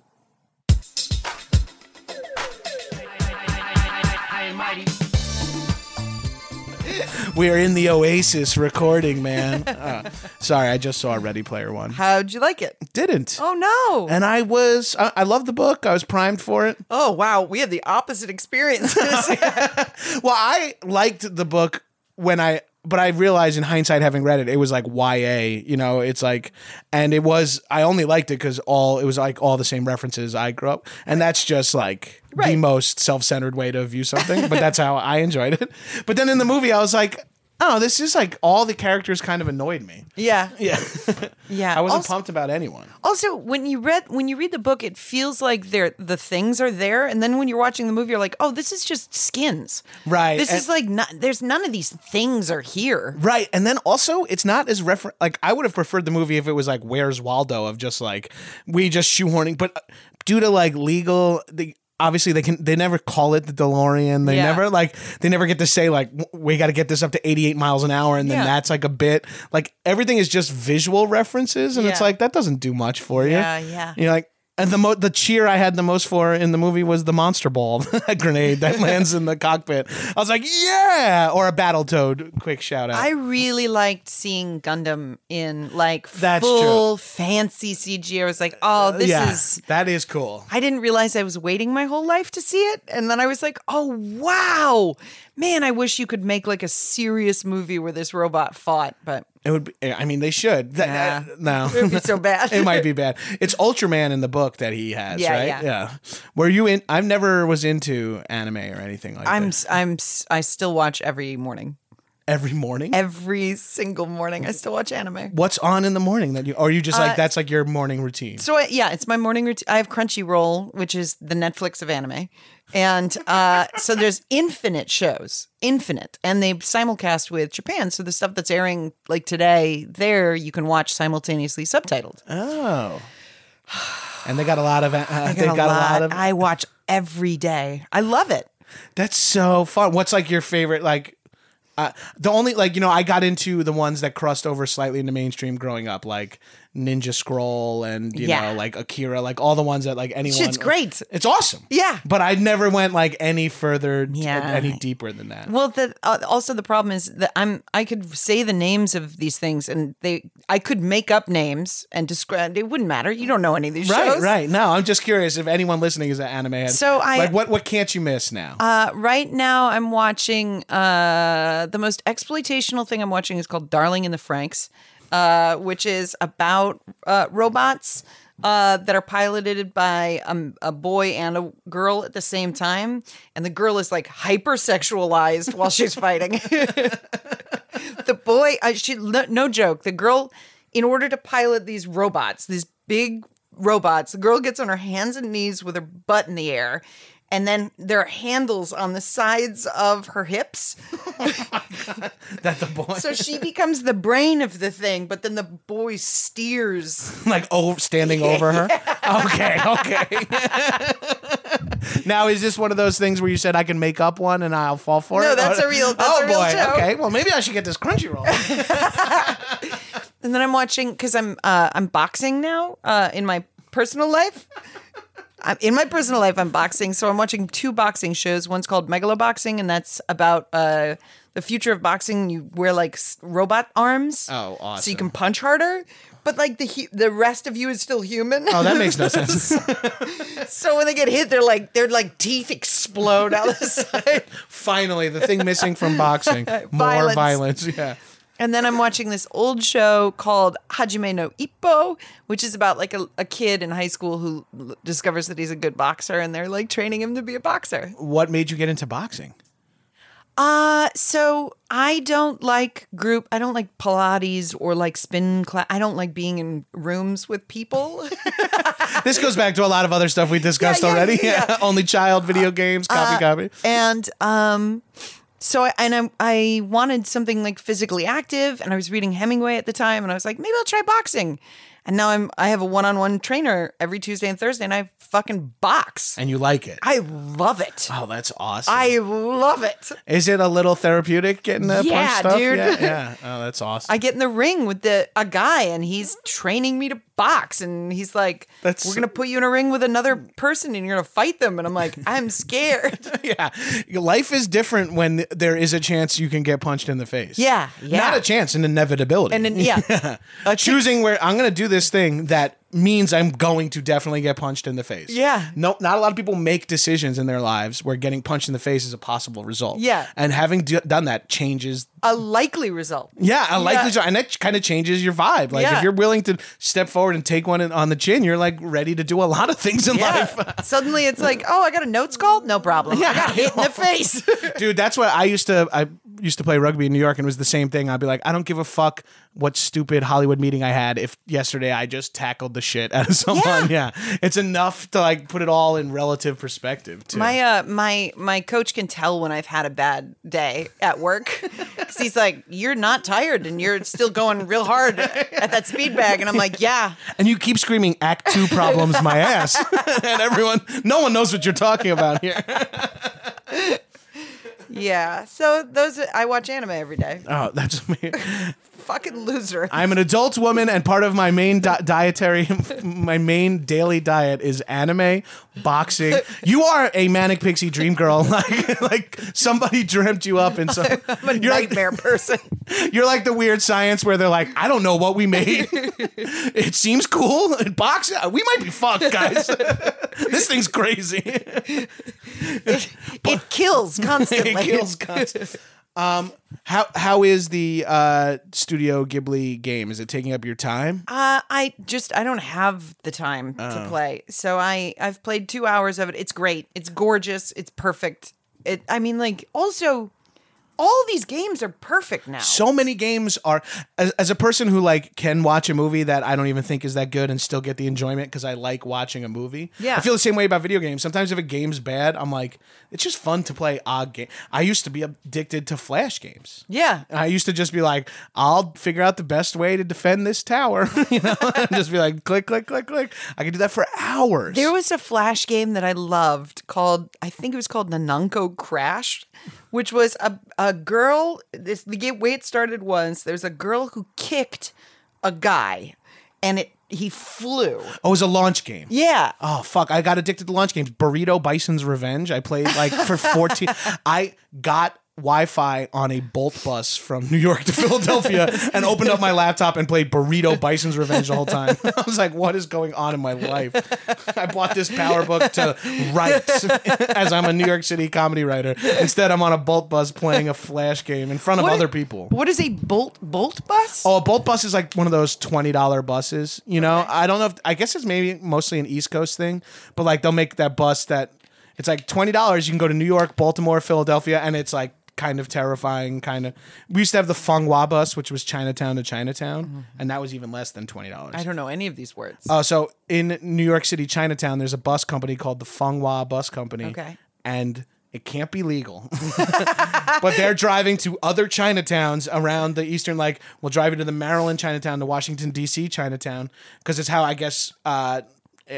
We are in the Oasis recording, man. Uh, sorry, I just saw a Ready Player One. How'd you like it? Didn't. Oh no. And I was, I, I love the book. I was primed for it. Oh wow, we had the opposite experiences. Well, I liked the book when I, but I realized in hindsight, having read it, it was like YA. You know, it's like, and it was. I only liked it because all it was like all the same references I grew up, and that's just like the most self-centered way to view something. but that's how I enjoyed it. But then in the movie, I was like. Oh, this is like all the characters kind of annoyed me. yeah, Yeah, yeah. I wasn't also, pumped about anyone. Also, when you read when you read the book, it feels like they're the things are there, and then when you're watching the movie, you're like, oh, this is just skins. Right, This and- is like not. There's none of these things are here. Right. And then also it's not as refer like I would have preferred the movie if it was like Where's Waldo of just like we just shoehorning but due to like legal the obviously they can they never call it the DeLorean. They Yeah. never like they never get to say like we got to get this up to 88 miles an hour and then Yeah. that's like a bit like everything is just visual references and it's like that doesn't do much for you. Yeah, yeah. You're like and the mo- the cheer I had the most for in the movie was the monster ball grenade that lands in the cockpit. I was like, yeah, or a battle toad. Quick shout out. I really liked seeing Gundam in like That's full fancy CG. I was like, oh, uh, this yeah, is. that is cool. I didn't realize I was waiting my whole life to see it, and then I was like, oh wow, man! I wish you could make like a serious movie where this robot fought, but It would. Be, I mean, they should. Yeah. uh, no, it would be so bad. it might be bad. It's Ultraman in the book that he has, Yeah, right? yeah. yeah. Were you in? I've never was into anime or anything like that. I'm that. I'm I still watch every morning. Every morning. Every single morning, I still watch anime. What's on in the morning that you? Or are you just like Uh, that's like your morning routine? So I, yeah, it's my morning routine. I have Crunchyroll, which is the Netflix of anime, and uh, so there's infinite shows, infinite, and they simulcast with Japan. So the stuff that's airing like today, there you can watch simultaneously subtitled. Oh, and they got a lot of. Uh, I they got a lot of. I watch every day. I love it. That's so fun. What's like your favorite like uh, the only like you know I got into the ones that crossed over slightly into mainstream growing up like Ninja Scroll and you Yeah. know like Akira like all the ones that like anyone It's great. It's awesome. Yeah. But I never went like any further Yeah. any deeper than that. Well, the, uh, also the problem is that I'm I could say the names of these things and they I could make up names and describe. It wouldn't matter. You don't know any of these Right, shows, right. Right. No, I'm just curious if anyone listening is an anime head. So I- like what what can't you miss now? Uh, right now, I'm watching. Uh, the most exploitational thing I'm watching is called "Darling in the Franxx," uh, which is about uh, robots uh, that are piloted by um, a boy and a girl at the same time, and the girl is like hypersexualized while she's fighting. the boy, she no, no joke. The girl, in order to pilot these robots, these big robots, the girl gets on her hands and knees with her butt in the air. And then there are handles on the sides of her hips. that the boy So she becomes the brain of the thing, but then the boy steers. like over standing over her. Okay, okay. now is this one of those things where you said I can make up one and I'll fall for No, it? that's a real- that's oh a real boy. show. Okay. Well, maybe I should get this Crunchyroll. And then I'm watching because I'm uh, I'm boxing now uh, in my personal life. In my personal life, I'm boxing, so I'm watching two boxing shows. One's called Megaloboxing, and that's about uh, the future of boxing. You wear like robot arms, Oh, so you can punch harder. But like the hu- the rest of you is still human. oh, that makes no sense. so when they get hit, they're like their like teeth explode out the side. Finally, the thing missing from boxing. More Violence. violence. Yeah. And then I'm watching this old show called Hajime no Ippo, which is about like a, a kid in high school who l- discovers that he's a good boxer and they're like training him to be a boxer. What made you get into boxing? Uh, so I don't like group, I don't like Pilates or like spin class. I don't like being in rooms with people. This goes back to a lot of other stuff we discussed Yeah, yeah, already. yeah. Only child video games, copy, copy. and um so I, and I, I wanted something like physically active and i was reading hemingway at the time and i was like maybe i'll try boxing and now i'm i have a one-on-one trainer every tuesday and thursday and i fucking box And you like it. i love it Oh, that's awesome. i love it Is it a little therapeutic getting the Yeah, punch stuff? dude. Yeah, yeah. Oh, that's awesome. i get in the ring with the a guy and he's training me to box and he's like That's- we're gonna put you in a ring with another person and you're gonna fight them and i'm like i'm scared yeah. Life is different when there is a chance you can get punched in the face. Yeah, yeah. Not a chance, an inevitability. and then yeah choosing where I'm going to do this thing that means I'm going to definitely get punched in the face. Yeah. No, not a lot of people make decisions in their lives where getting punched in the face is a possible result. Yeah. And having d- done that changes. A likely result Yeah, a likely, Yeah. and that kind of changes your vibe. Like Yeah. if you're willing to step forward and take one in- on the chin, you're like ready to do a lot of things in life. Suddenly it's like, oh, I got a notes call? No problem. I got hit in the face. dude that's what i used to i used to play rugby in new york and it was the same thing i'd be like i don't give a fuck what stupid hollywood meeting i had if yesterday i just tackled the shit out of someone yeah, it's enough to like put it all in relative perspective too. my uh my my coach can tell when I've had a bad day at work. 'Cause he's like, You're not tired and you're still going real hard at that speed bag. And I'm like, Yeah. and you keep screaming act two problems my ass and everyone no one knows what you're talking about here Yeah. So those I watch anime every day. oh that's me Fucking loser. i'm an adult woman and part of my main di- dietary my main daily diet is anime boxing you are a manic pixie dream girl like like somebody dreamt you up in some I'm a you're like nightmare person. You're like the weird science where they're like, I don't know what we made. it seems cool. Box, uh, we might be fucked, guys. this thing's crazy. It kills constantly. it kills constantly. Um, how how is the uh, Studio Ghibli game? Is it taking up your time? Uh, I just I don't have the time to play, so I I've played two hours of it. It's great. It's gorgeous. It's perfect. It. I mean, like also, all these games are perfect now. so many games are as, as a person who like can watch a movie that I don't even think is that good and still get the enjoyment because I like watching a movie. Yeah. I feel the same way about video games. Sometimes if a game's bad, I'm like, it's just fun to play odd game. I used to be addicted to flash games. yeah. I used to just be like, I'll figure out the best way to defend this tower, you know, and just be like, click, click, click, click. I could do that for hours. There was a flash game that I loved called I think it was called Nanaca Crash, which was a a girl. This the way it started was there's a girl who kicked a guy, and it he flew. oh, it was a launch game. Yeah. Oh fuck! I got addicted to launch games. Burrito Bison's Revenge. I played like for fourteen. I got Wi-Fi on a Bolt bus from New York to Philadelphia and opened up my laptop and played Burrito Bison's Revenge the whole time. I was like, "What is going on in my life?" I bought this power book to write as I'm a New York City comedy writer. Instead, I'm on a Bolt bus playing a flash game in front of What- other people. What is a bolt bolt bus? Oh, a Bolt bus is like one of those twenty dollar buses. You know, I don't know. if I guess it's maybe mostly an East Coast thing, but like they'll make that bus that it's like twenty dollars. You can go to New York, Baltimore, Philadelphia, and it's like kind of terrifying. Kind of. We used to have the Fung Wah bus, which was Chinatown to Chinatown, and that was even less than twenty dollars. I don't know any of these words. Oh, so in New York City, Chinatown, there's a bus company called the Fung Wah Bus Company. Okay. And it can't be legal. but they're driving to other Chinatowns around the eastern, like, we'll drive you to the Maryland Chinatown, the Washington, D.C. Chinatown, because it's how I guess uh,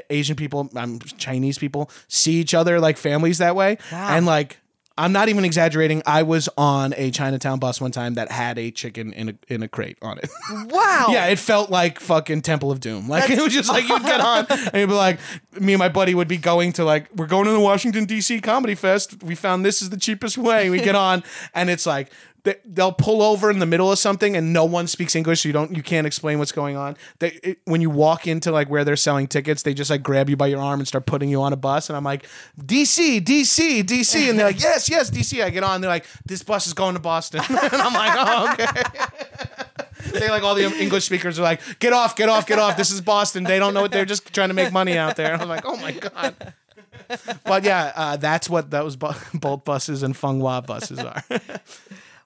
Asian people, um, Chinese people see each other like families that way. Wow. And like, I'm not even exaggerating. I was on a Chinatown bus one time that had a chicken in a in a crate on it. wow. Yeah, it felt like fucking Temple of Doom. Like it was just like you'd get on and you'd be like, me and my buddy would be going to like, we're going to the Washington D.C. Comedy Fest. We found this is the cheapest way. We get on and it's like they'll pull over in the middle of something and no one speaks English. So you don't, you can't explain what's going on. They it, when you walk into like where they're selling tickets, they just like grab you by your arm and start putting you on a bus. And I'm like, D.C., D.C., D.C. And they're like, yes, yes, D.C. I get on. They're like, this bus is going to Boston. and I'm like, oh okay they like all the English speakers are like, get off, get off, get off. This is Boston. They don't know what they're just trying to make money out there. I'm like, oh my god. But yeah, uh, that's what those bu- Bolt buses and Fung Wah buses are.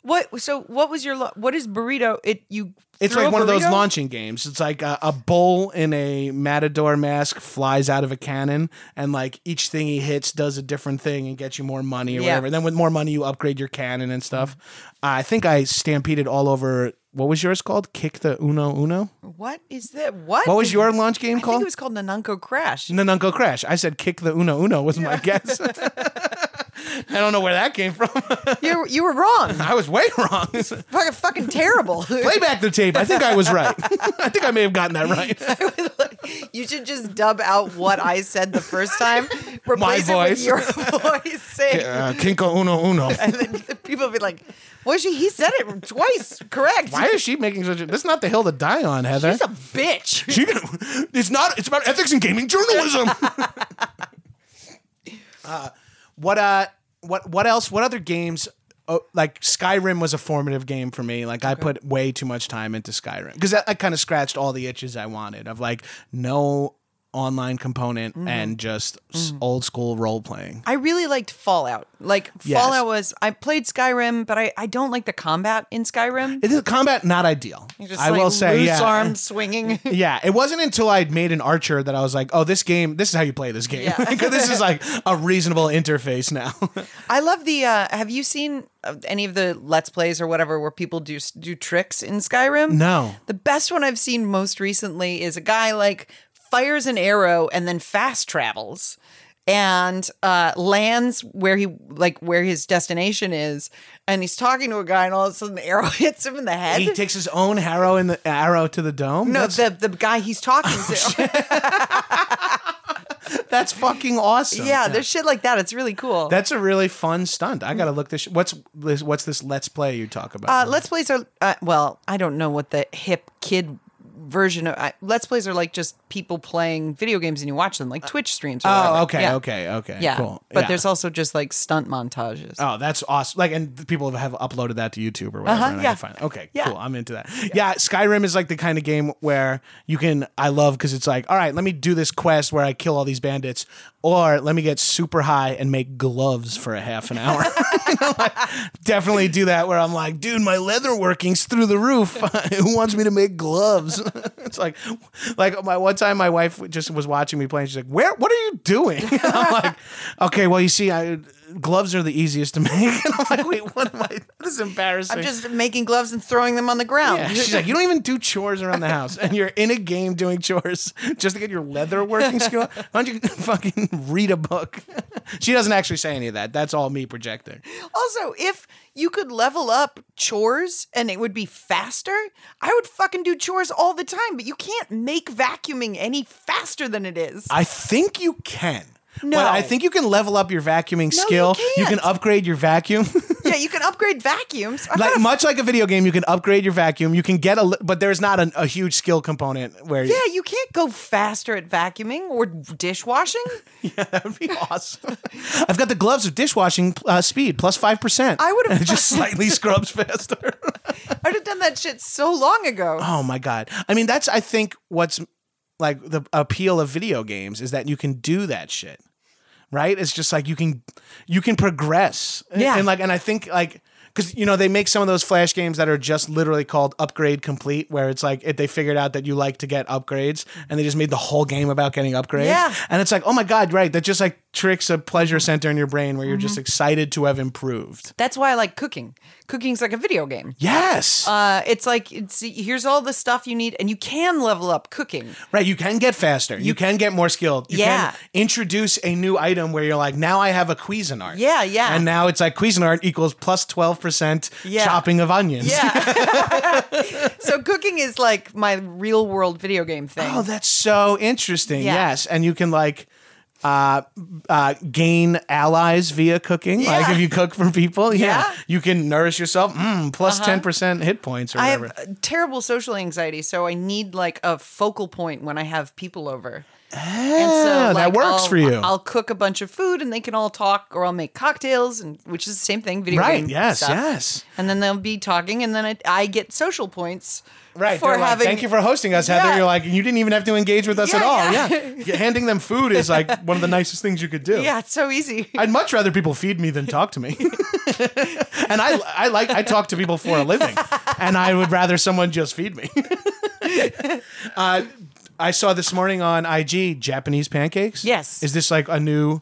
What? So what was your? What is burrito? It you. It's like one of those launching games. It's like a, a bull in a matador mask flies out of a cannon, and like each thing he hits does a different thing and gets you more money or Yeah. whatever. then with more money, you upgrade your cannon and stuff. Uh, I think I stampeded all over. What was yours called? Kick the Uno Uno. What is that? What? What was your launch game I called? think it was called Nanaca Crash. Nanaca Crash. I said kick the Uno Uno was my guess. I don't know where that came from. You you were wrong. I was way wrong. fucking fucking terrible. Play back the tape. I think I was right. I think I may have gotten that right. you should just dub out what I said the first time. Replace it voice. your voice. Saying, Uh, Kinko Uno Uno. and then people be like, "Was she? He said it twice. Correct. Why is she making such a? This is not the hill to die on, Heather. She's a bitch." She, it's not. It's about ethics and gaming journalism. uh, what uh, what what else? What other games? Oh, like Skyrim was a formative game for me. Like I put way too much time into Skyrim because that, that kind of scratched all the itches I wanted of like no online component and just s old school role playing. I really liked Fallout. Like Yes. Fallout was I played Skyrim, but I, I don't like the combat in Skyrim. It is combat not ideal. Just I like will say, loose yeah. arm swinging. Yeah, it wasn't until I'd made an archer that I was like, "Oh, this game. This is how you play this game. Yeah. Because this is like a reasonable interface now." I love the. Uh, have you seen uh, any of the Let's Plays or whatever where people do do tricks in Skyrim? No. The best one I've seen most recently is a guy like fires an arrow and then fast travels and uh, lands where he like where his destination is, and he's talking to a guy, and all of a sudden the arrow hits him in the head. he takes his own arrow in the arrow to the dome. no, that's, the the guy he's talking to. that's fucking awesome. yeah, there's shit like that. It's really cool. that's a really fun stunt. I gotta look this. What's this? What's this? Let's play you talk about? Uh, let's plays are uh, well. I don't know what the hip kid version of I, let's plays are like just people playing video games and you watch them like Twitch streams. Or whatever. Oh, okay, Yeah. okay, okay. Yeah, cool. but Yeah. there's also just like stunt montages. Oh, that's awesome! Like, and people have uploaded that to YouTube or whatever. Uh-huh, yeah. find. Okay, Yeah. cool. I'm into that. Yeah. Skyrim is like the kind of game where you can. I love because it's like, all right, let me do this quest where I kill all these bandits, or let me get super high and make gloves for a half an hour. You know, like, definitely do that where I'm like, dude, my leather working's through the roof. Who wants me to make gloves? it's like, like my one time, my wife just was watching me playing. She's like, where? What are you doing? I'm like, okay, well, you see, I gloves are the easiest to make. And I'm like, wait, what am I? This is embarrassing. I'm just making gloves and throwing them on the ground. Yeah. She's like, you don't even do chores around the house, and you're in a game doing chores just to get your leather working skill. Why don't you fucking read a book? She doesn't actually say any of that. That's all me projecting. Also, if you could level up chores and it would be faster, I would fucking do chores all the time, but you can't make vacuuming any faster than it is. I think you can. No. But I think you can level up your vacuuming No, you skill. can upgrade your vacuum. yeah, you can upgrade vacuums. Like much like a video game, you can upgrade your vacuum. You can get a, but there's not a, a huge skill component where. yeah, you can't go faster at vacuuming or dishwashing. Yeah, that would be awesome. I've got the gloves of dishwashing uh, speed plus five percent. I would've- just slightly scrubs faster. I'd have done that shit so long ago. Oh my god! I mean, that's I think what's like the appeal of video games is that you can do that shit, right? It's just like you can you can progress, Yeah. and like and I think like. Because you know they make some of those flash games that are just literally called upgrade complete, where it's like if they figured out that you like to get upgrades, and they just made the whole game about getting upgrades. Yeah. and it's like, oh my god, right? That just like tricks a pleasure center in your brain where you're just excited to have improved. That's why I like cooking. Cooking's like a video game. Yes, Uh, it's like it's here's all the stuff you need, and you can level up cooking. Right, you can get faster. You, can get more skilled. You Yeah. can introduce a new item where you're like, now I have a Cuisinart. Yeah, yeah. And now it's like Cuisinart equals plus 12% Yeah. chopping of onions. Yeah. so cooking is like my real world video game thing. Oh, that's so interesting. Yeah. Yes. And you can like uh, uh, gain allies via cooking. Like if you cook for people, yeah, Yeah. Uh-huh. you can nourish yourself. Mm, plus 10% hit points or I have terrible social anxiety, so I need like a focal point when I have people over. and Ah, that works I'll, for you. I'll cook a bunch of food and they can all talk, or I'll make cocktails, and which is the same thing. Video right. game Yes. stuff. Yes. And then they'll be talking, and then I, I get social points. Right. For they're like, Thank you for hosting us, Heather. Yeah. You're like, you didn't even have to engage with us Yeah, at all. yeah. Yeah. Handing them food is like one of the nicest things you could do. Yeah, it's so easy. I'd much rather people feed me than talk to me. and I, I like I talk to people for a living, and I would rather someone just feed me. uh, I saw this morning on IG Japanese pancakes. Yes. is this like a new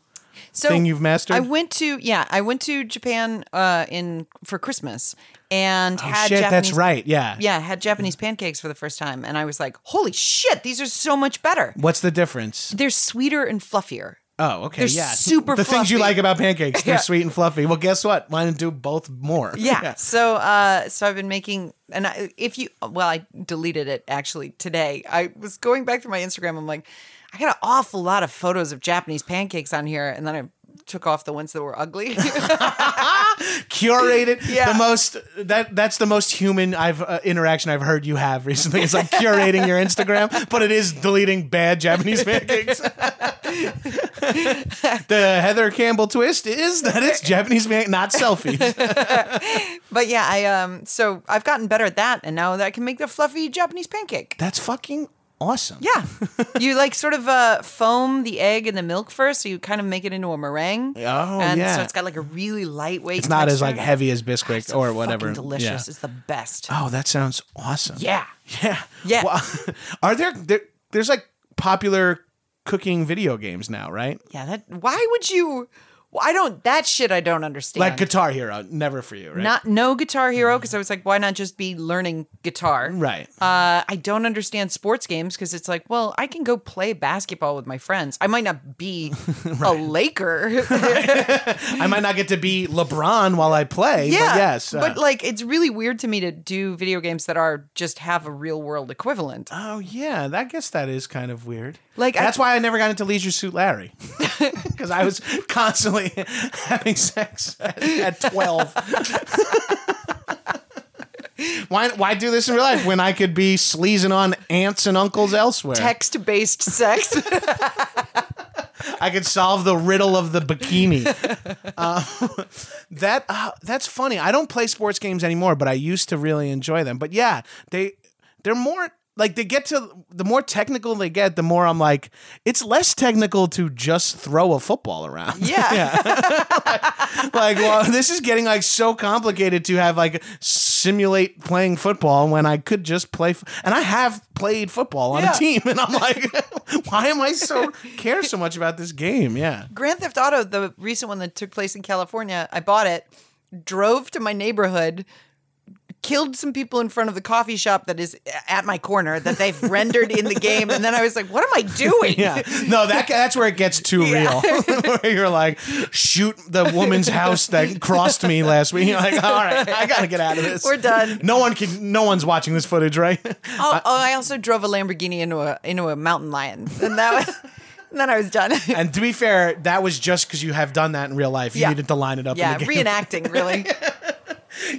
so thing you've mastered? I went to yeah, I went to Japan uh, in for Christmas and oh had shit, Japanese that's right. Yeah. Yeah, had Japanese pancakes for the first time, and I was like, "Holy shit, these are so much better! What's the difference? They're sweeter and fluffier." Oh, okay. They're yeah. super The things you like about pancakes, they're Yeah. sweet and fluffy. Well, guess what? Why don't do both more? Yeah. So, uh, so I've been making, and I, if you, well, I deleted it actually today. I was going back through my Instagram. I'm like, I got an awful lot of photos of Japanese pancakes on here, and then I took off the ones that were ugly. curated Yeah. the most that that's the most human I've uh, interaction I've heard you have recently. It's like curating your Instagram, but it is deleting bad Japanese pancakes. the Heather Campbell twist is that it's Japanese pancakes, not selfies. but yeah, I um, so I've gotten better at that, and now that I can make the fluffy Japanese pancake. That's fucking awesome. Yeah, you like sort of uh, foam the egg and the milk first, so you kind of make it into a meringue. Oh, and yeah. so it's got like a really lightweight. It's not as like heavy as Bisquick It's or so whatever. delicious. Yeah. It's the best. Oh, that sounds awesome. Yeah. Yeah. Yeah. Well, are there, there there's like popular cooking video games now, right? Yeah, that. Why would you? Well, I don't. That shit I don't understand. Like Guitar Hero, never for you, right? Not no Guitar Hero because I was like, why not just be learning guitar? right. Uh, I don't understand sports games because it's like, well, I can go play basketball with my friends. I might not be a Laker. I might not get to be LeBron while I play, yeah, but yes. uh, but like, it's really weird to me to do video games that are just have a real world equivalent. oh yeah, I guess that is kind of weird. Like, I- that's why I never got into Leisure Suit Larry because I was constantly having sex at, at twelve. why why do this in real life when I could be sleazing on aunts and uncles elsewhere? Text based sex. I could solve the riddle of the bikini. Uh, that uh, that's funny. I don't play sports games anymore, but I used to really enjoy them. But yeah, they they're more like they get to the more technical they get, the more I'm like, it's less technical to just throw a football around. Yeah. like, well, this is getting like so complicated to have like simulate playing football when I could just play. F- and I have played football on Yeah. a team, and I'm like, why am I so care so much about this game? Yeah. Grand Theft Auto, the recent one that took place in California, I bought it, drove to my neighborhood, killed some people in front of the coffee shop that is at my corner that they've rendered in the game, and then I was like, "What am I doing?" Yeah, no, that that's where it gets too Yeah. real. where you're like, shoot the woman's house that crossed me last week. You're like, all right, I gotta get out of this. We're done. No one can. No one's watching this footage, right? Oh, oh, I also drove a Lamborghini into a into a mountain lion, and that was, and then I was done. And to be fair, that was just because you have done that in real life. You Yeah. needed to line it up. yeah, in the game. reenacting really.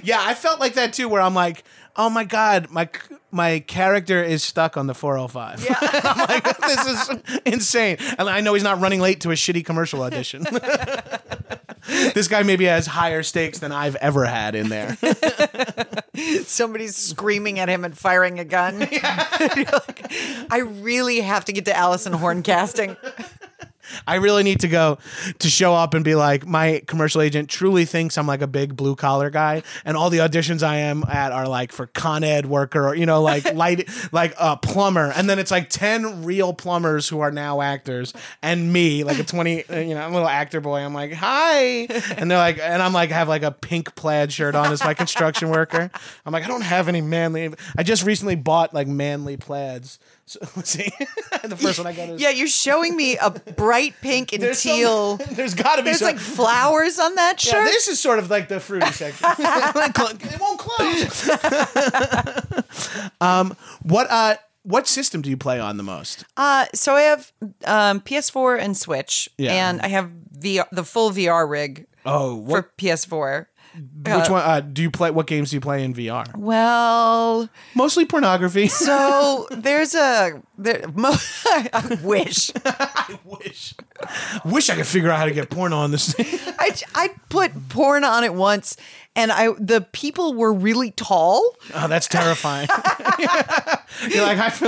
Yeah, I felt like that too. Where I'm like, oh my god, my my character is stuck on the 405. Yeah. I'm like, this is insane. And I know he's not running late to a shitty commercial audition. this guy maybe has higher stakes than I've ever had in there. Somebody's screaming at him and firing a gun. You're like, I really have to get to Allison Horn casting. I really need to go to show up and be like, my commercial agent truly thinks I'm like a big blue collar guy, and all the auditions I am at are like for Con Ed worker or you know like light like a plumber, and then it's like ten real plumbers who are now actors, and me like a twenty uh, you know I'm a little actor boy. I'm like hi, and they're like, and I'm like have like a pink plaid shirt on as my construction worker. I'm like I don't have any manly. I just recently bought like manly plaids. So let's see, the first one I got is Yeah, you're showing me a bright pink and there's some- teal. there's got to be There's some, like flowers on that yeah, shirt. this is sort of like the fruity section. it won't close. um, what uh, what system do you play on the most? Uh, so I have um, PS4 and Switch, Yeah. and I have VR, the full VR rig Oh, for PS4. Which one uh, do you play? What games do you play in VR? Well, Mostly pornography. so there's a there. Mo- I wish I wish, wish I could figure out how to get porn on this. thing. I I put porn on it once, and I the people were really tall. oh, that's terrifying. You're like, I,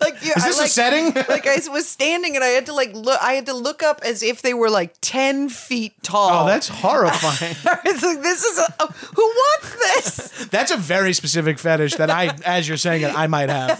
Like yeah, is I, this like, a setting? like I was standing and I had to like look. I had to look up as if they were like ten feet tall. Oh, that's horrifying. I was like, this is a, who wants this? That's a very specific fetish that I, as you're saying it, I might have.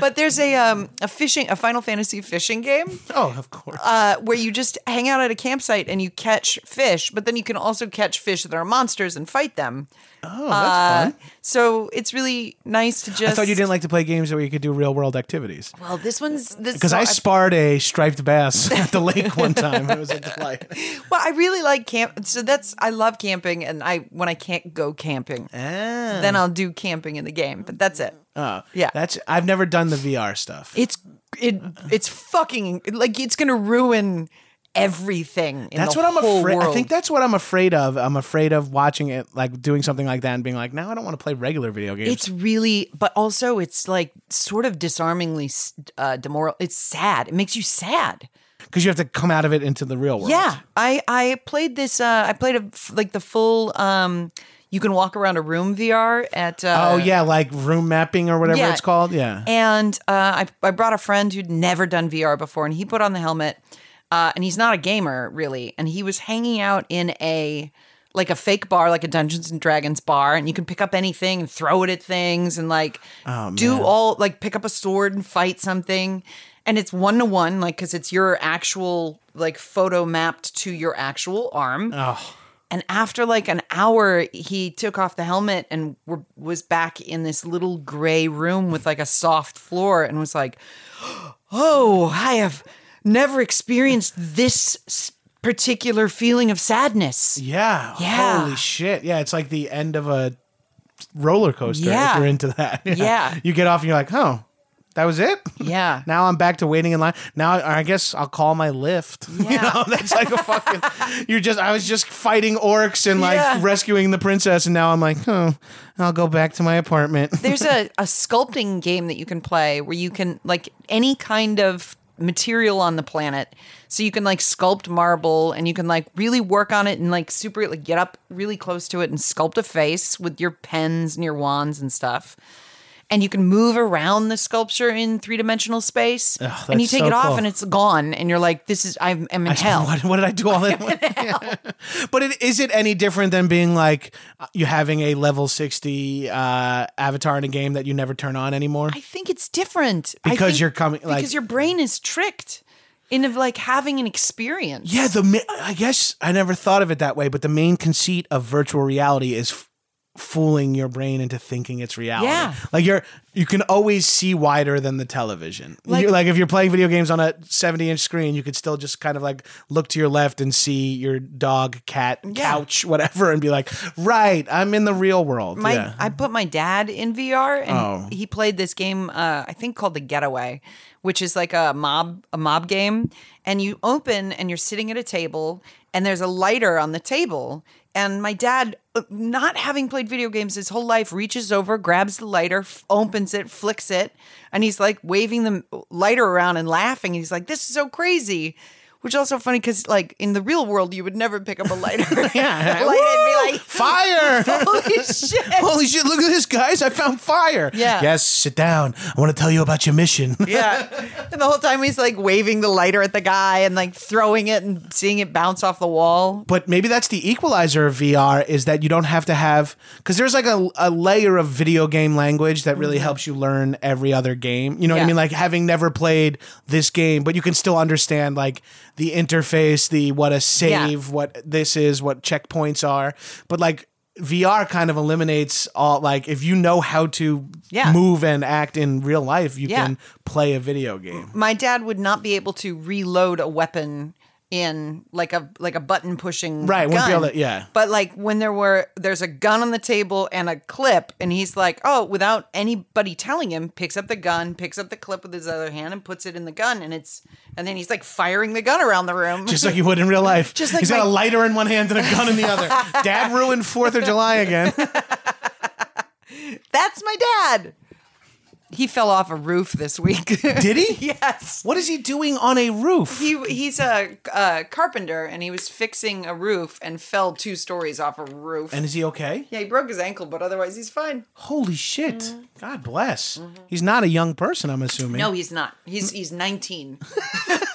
But there's a um a fishing a Final Fantasy fishing game Oh, of course. uh, where you just hang out at a campsite and you catch fish, but then you can also catch fish that are monsters and fight them. oh, that's Uh, fun. so it's really nice to just. I thought you didn't like to play games where you could do real world activities. Well, this one's this Because so I sparred a striped bass at the lake one time. It was a delight. Well, I really like camp. So that's I love camping, and I when I can't go camping, Ah. then I'll do camping in the game. But that's it. Oh, Yeah. That's I've never done the VR stuff. It's it it's fucking like it's gonna ruin everything. In That's the what I'm afraid. I think that's what I'm afraid of. I'm afraid of watching it, like doing something like that, and being like, "Now I don't want to play regular video games." It's really, but also it's like sort of disarmingly uh, demoral. It's sad. It makes you sad. because you have to come out of it into the real world. Yeah, I I played this. Uh, I played a, like the full. Um, you can walk around a room VR at. Uh, Oh yeah, like room mapping or whatever Yeah. it's called. Yeah. And uh, I, I brought a friend who'd never done VR before, and he put on the helmet. Uh, and he's not a gamer really, and he was hanging out in a like a fake bar, like a Dungeons and Dragons bar, and you can pick up anything and throw it at things, and like do all like pick up a sword and fight something. And it's one to one, like because it's your actual like photo mapped to your actual arm. Oh. And after like an hour, he took off the helmet and were, was back in this little gray room with like a soft floor and was like, Oh, I have never experienced this particular feeling of sadness. Yeah. Yeah. Holy shit. Yeah, it's like the end of a roller coaster Yeah. if you're into that. Yeah. You get off and you're like, oh, That was it. Yeah. Now I'm back to waiting in line. Now I guess I'll call my Lyft. You Yeah. know, that's like a fucking. You're just. I was just fighting orcs and like Yeah. rescuing the princess, and now I'm like, oh, I'll go back to my apartment. There's a, a sculpting game that you can play where you can like any kind of material on the planet. So you can like sculpt marble and you can like really work on it and like super like get up really close to it and sculpt a face with your pens and your wands and stuff. And you can move around the sculpture in three dimensional space. and you take so it off cool. and it's gone. And you're like, this is I'm, I'm in hell. What, what did I do all that? but it, is it any different than being like uh, you having a level sixty uh, avatar in a game that you never turn on anymore? I think it's different I Because you're coming- like- because your brain is tricked into like having an experience. Yeah, the I guess I never thought of it that way, but the main conceit of virtual reality is fooling your brain into thinking it's reality. Yeah. like you're you can always see wider than the television. Like- Like, if you're playing video games on a 70 inch screen, you could still just kind of like look to your left and see your dog, cat, couch, whatever, and be like, right, I'm in the real world. My yeah. I put my dad in VR and Oh. he played this game uh, I think called The Getaway, which is like a mob a mob game and you open and you're sitting at a table and there's a lighter on the table and my dad uh, not having played video games his whole life reaches over grabs the lighter f- opens it flicks it and he's like waving the lighter around and laughing he's like this is so crazy which is also funny because like in the real world you would never pick up a lighter Yeah. light and be like Fire! holy shit Holy shit, look at this, guys. I found fire. Yeah. Yes, sit down. I want to tell you about your mission. Yeah. And the whole time he's like waving the lighter at the guy and like throwing it and seeing it bounce off the wall. but maybe that's the equalizer of VR is that you don't have to have because there's like a, a layer of video game language that really mm-hmm. helps you learn every other game. You know what I mean? Like having never played this game, but you can still understand like the interface, the what a save, what this is, what checkpoints are. But like VR kind of eliminates all like if you know how to Yeah. move and act in real life, you Yeah. can play a video game. My dad would not be able to reload a weapon in like a like a button pushing Right, gun. able to- yeah. But like when there were there's a gun on the table and a clip and he's like, "Oh, without anybody telling him, picks up the gun, picks up the clip with his other hand and puts it in the gun and it's and then he's like firing the gun around the room." Just like you would in real life. Just like He's got a lighter in one hand and a gun in the other. Dad ruined Fourth of July again. That's my dad. He fell off a roof this week. Did he? yes. What is he doing on a roof? He he's a, a carpenter and he was fixing a roof and fell two stories off a roof. and is he okay? yeah, he broke his ankle, but otherwise he's fine. Holy shit. Mm-hmm. God bless. Mm-hmm. He's not a young person, I'm assuming. No, he's not. He's he's 19.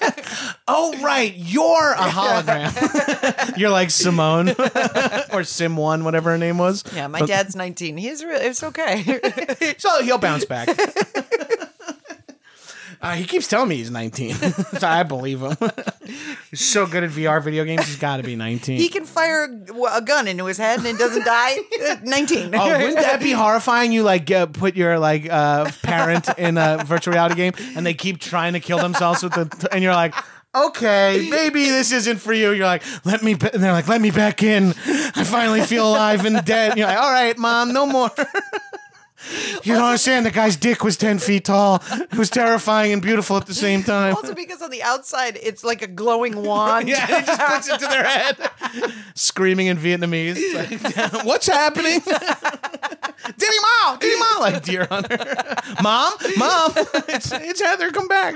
Oh, right. You're a hologram. You're like Simone or Sim One, whatever her name was. Yeah, my dad's 19. He's real. It's okay. So he'll bounce back. Uh, he keeps telling me he's 19. so I believe him. he's so good at VR video games, he's got to be 19. he can fire a, a gun into his head and it doesn't die. Uh, 19. Oh, wouldn't that be horrifying? You like uh, put your like uh, parent in a virtual reality game, and they keep trying to kill themselves with the, and you're like, okay, maybe this isn't for you. You're like, let me, and they're like, let me back in. I finally feel alive and dead. And you're like, all right, mom, no more. You don't understand. The guy's dick was ten feet tall. It was terrifying and beautiful at the same time. also because on the outside it's like a glowing wand. Yeah, he just puts it to their head, screaming in Vietnamese. It's like, What's happening? Diddy Mao, Diddy Mao, like Deer Hunter. Mom, Mom, it's, it's Heather. Come back.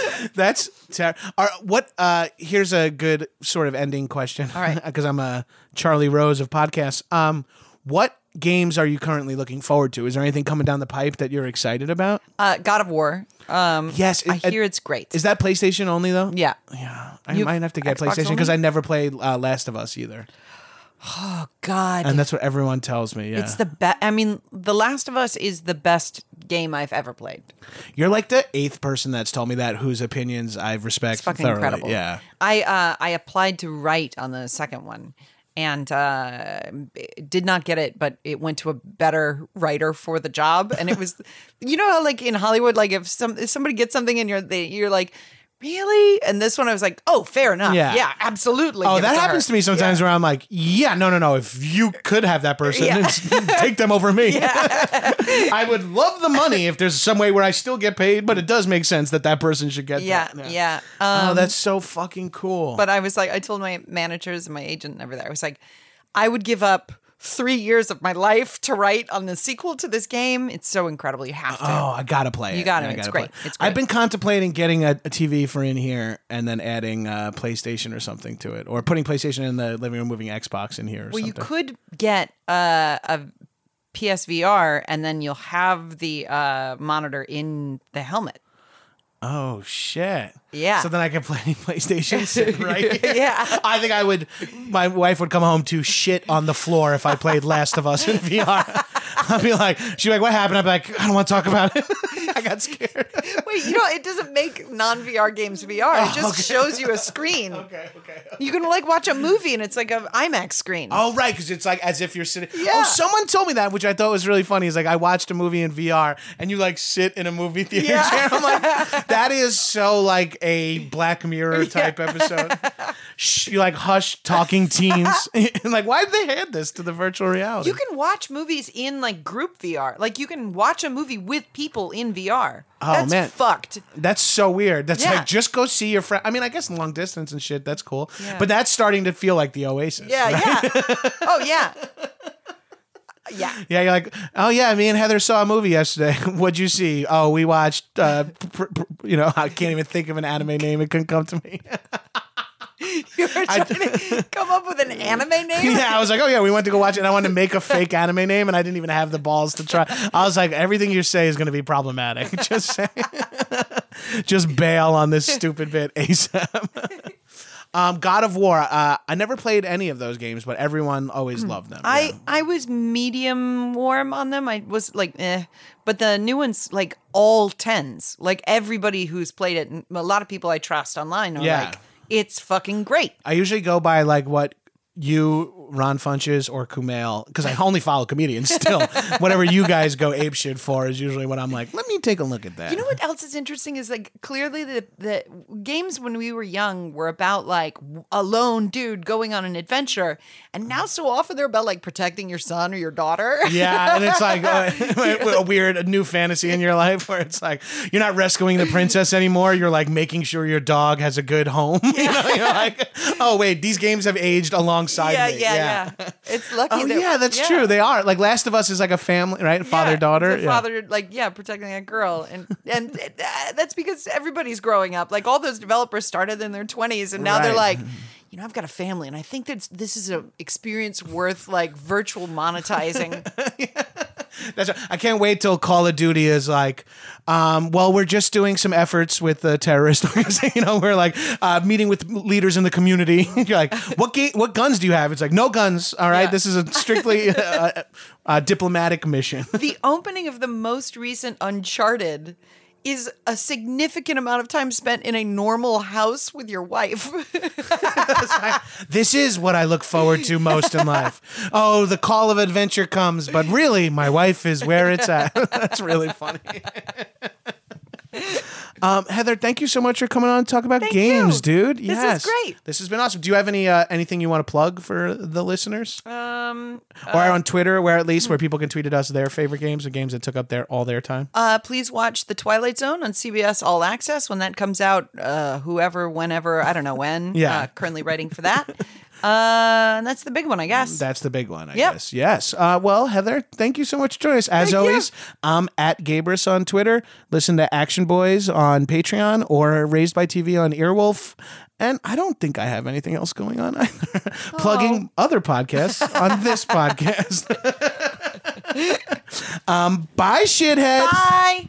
That's ter- are, what. Uh, here's a good sort of ending question. All right. because I'm a Charlie Rose of podcasts. Um, what games are you currently looking forward to? Is there anything coming down the pipe that you're excited about? Uh, God of War. Um, Yes, I it- hear it's great. Is that PlayStation only though? yeah. Yeah, I You- might have to get Xbox PlayStation because? I never played uh, Last of Us either, God. and that's what everyone tells me. Yeah, It's the best. I mean, The Last of Us is the best game I've ever played. you're like the eighth person that's told me that whose opinions I respect It's fucking thoroughly. incredible. Yeah, I uh, I applied to write on the second one and uh, did not get it, but it went to a better writer for the job. And it was, you know how like in Hollywood, like if some if somebody gets something and you're they, you're like. Really? And this one, I was like, oh, fair enough. Yeah. Yeah, absolutely. Oh, give it that to happens her. to me sometimes Yeah. where I'm like, yeah, no, no, no. If you could have that person, Yeah. take them over me. I would love the money if there's some way where I still get paid, but it does make sense that that person should get Yeah, that. yeah. oh, Um, that's so fucking cool. But I was like, I told my managers and my agent and everything, I was like, I would give up three years of my life to write on the sequel to this game. It's so incredible. You have to. Oh, I gotta play it. You gotta. I It's play great. it. It's I've been contemplating getting a, a TV for in here and then adding uh, PlayStation or something to it, or putting PlayStation in the living room, moving Xbox in here. Or well, you could get uh, a PSVR and then you'll have the uh, monitor in the helmet. Oh shit! Yeah. So then I can play any PlayStation right. Yeah. I think I would. My wife would come home to shit on the floor if I played Last of Us in VR. I'd be like, she'd be like, "What happened?" I'd be like, "I don't want to talk about it." I got scared. Wait, you know, it doesn't make non VR games VR. It oh, just shows you a screen. okay, okay. You can like watch a movie and it's like an IMAX screen. Oh right, because it's like as if you're sitting. Yeah. Oh, someone told me that, which I thought was really funny. Is like I watched a movie in VR, and you like sit in a movie theater Yeah. chair. I'm like, that is so like a Black Mirror type episode. Shh, you like hush talking teens. like, why did they add this to the virtual reality? You can watch movies in like group VR. Like you can watch a movie with people in VR. Oh, That's man. fucked. That's so weird. That's Yeah. like just go see your friend. I mean, I guess long distance and shit. That's cool. Yeah. But that's starting to feel like the Oasis. Yeah, right? yeah. oh yeah. Yeah. Yeah, you're like, oh yeah, me and Heather saw a movie yesterday. What'd you see? Oh, we watched. Uh, pr- pr- you know, I can't even think of an anime name. It couldn't come to me. You were trying to come up with an anime name? yeah, I was like, oh yeah, we went to go watch it, and I wanted to make a fake anime name, and I didn't even have the balls to try. I was like, everything you say is going to be problematic. Just say, just bail on this stupid bit ASAP. um, God of War. Uh, I never played any of those games, but everyone always loved them. Hmm. I Yeah. I was medium warm on them. I was like, eh. But the new ones, like all tens. Like everybody who's played it, a lot of people I trust online are Yeah. like, it's fucking great. I usually go by like what you, Ron Funches, or Kumail, because I only follow comedians still. Whatever you guys go ape shit for is usually what I'm like, let me take a look at that. You know what else is interesting is like clearly the the games when we were young were about like a lone dude going on an adventure, and now so often they're about like protecting your son or your daughter. Yeah, and it's like uh, a weird a new fantasy in your life where it's like you're not rescuing the princess anymore. You're like making sure your dog has a good home. you know, you're like, oh wait, these games have aged alongside yeah, me. yeah, yeah, It's lucky. Oh that- yeah, that's true. They are like Last of Us is like a family, right? Father Yeah, daughter. Yeah. father, like yeah, protecting a girl, and and uh, that's because everybody's growing up. Like all those developers started in their twenties, and now they're like, you know, I've got a family, and I think that this is an experience worth like virtual monetizing. That's right. I can't wait till Call of Duty is like, um, well, we're just doing some efforts with the terrorist organization. You know, we're like uh, meeting with leaders in the community. You're like, what ga- what guns do you have? It's like no guns. All right, Yeah. this is a strictly uh, uh, diplomatic mission. the opening of the most recent Uncharted is a significant amount of time spent in a normal house with your wife. this is what I look forward to most in life. Oh, the call of adventure comes, but really, my wife is where it's at. That's really funny. Um, Heather, thank you so much for coming on and talk about Thank games, you. dude. This is yes. great. This has been awesome. Do you have any uh, anything you want to plug for the listeners? um, or on Twitter, where at least where people can tweet at us their favorite games, or games that took up their all their time. uh, please watch The Twilight Zone on CBS All Access when that comes out. Uh, whoever, whenever, I don't know when. Yeah. Uh, currently writing for that. Uh, that's the big one, I guess. That's the big one, I Yep. guess. Yes. Uh, well, Heather, thank you so much for joining us. As Thank you. always, I'm at Gabrus on Twitter. Listen to Action Boys on Patreon or Raised by TV on Earwolf. And I don't think I have anything else going on either. Plugging other podcasts on this podcast. um, bye, shithead. Bye.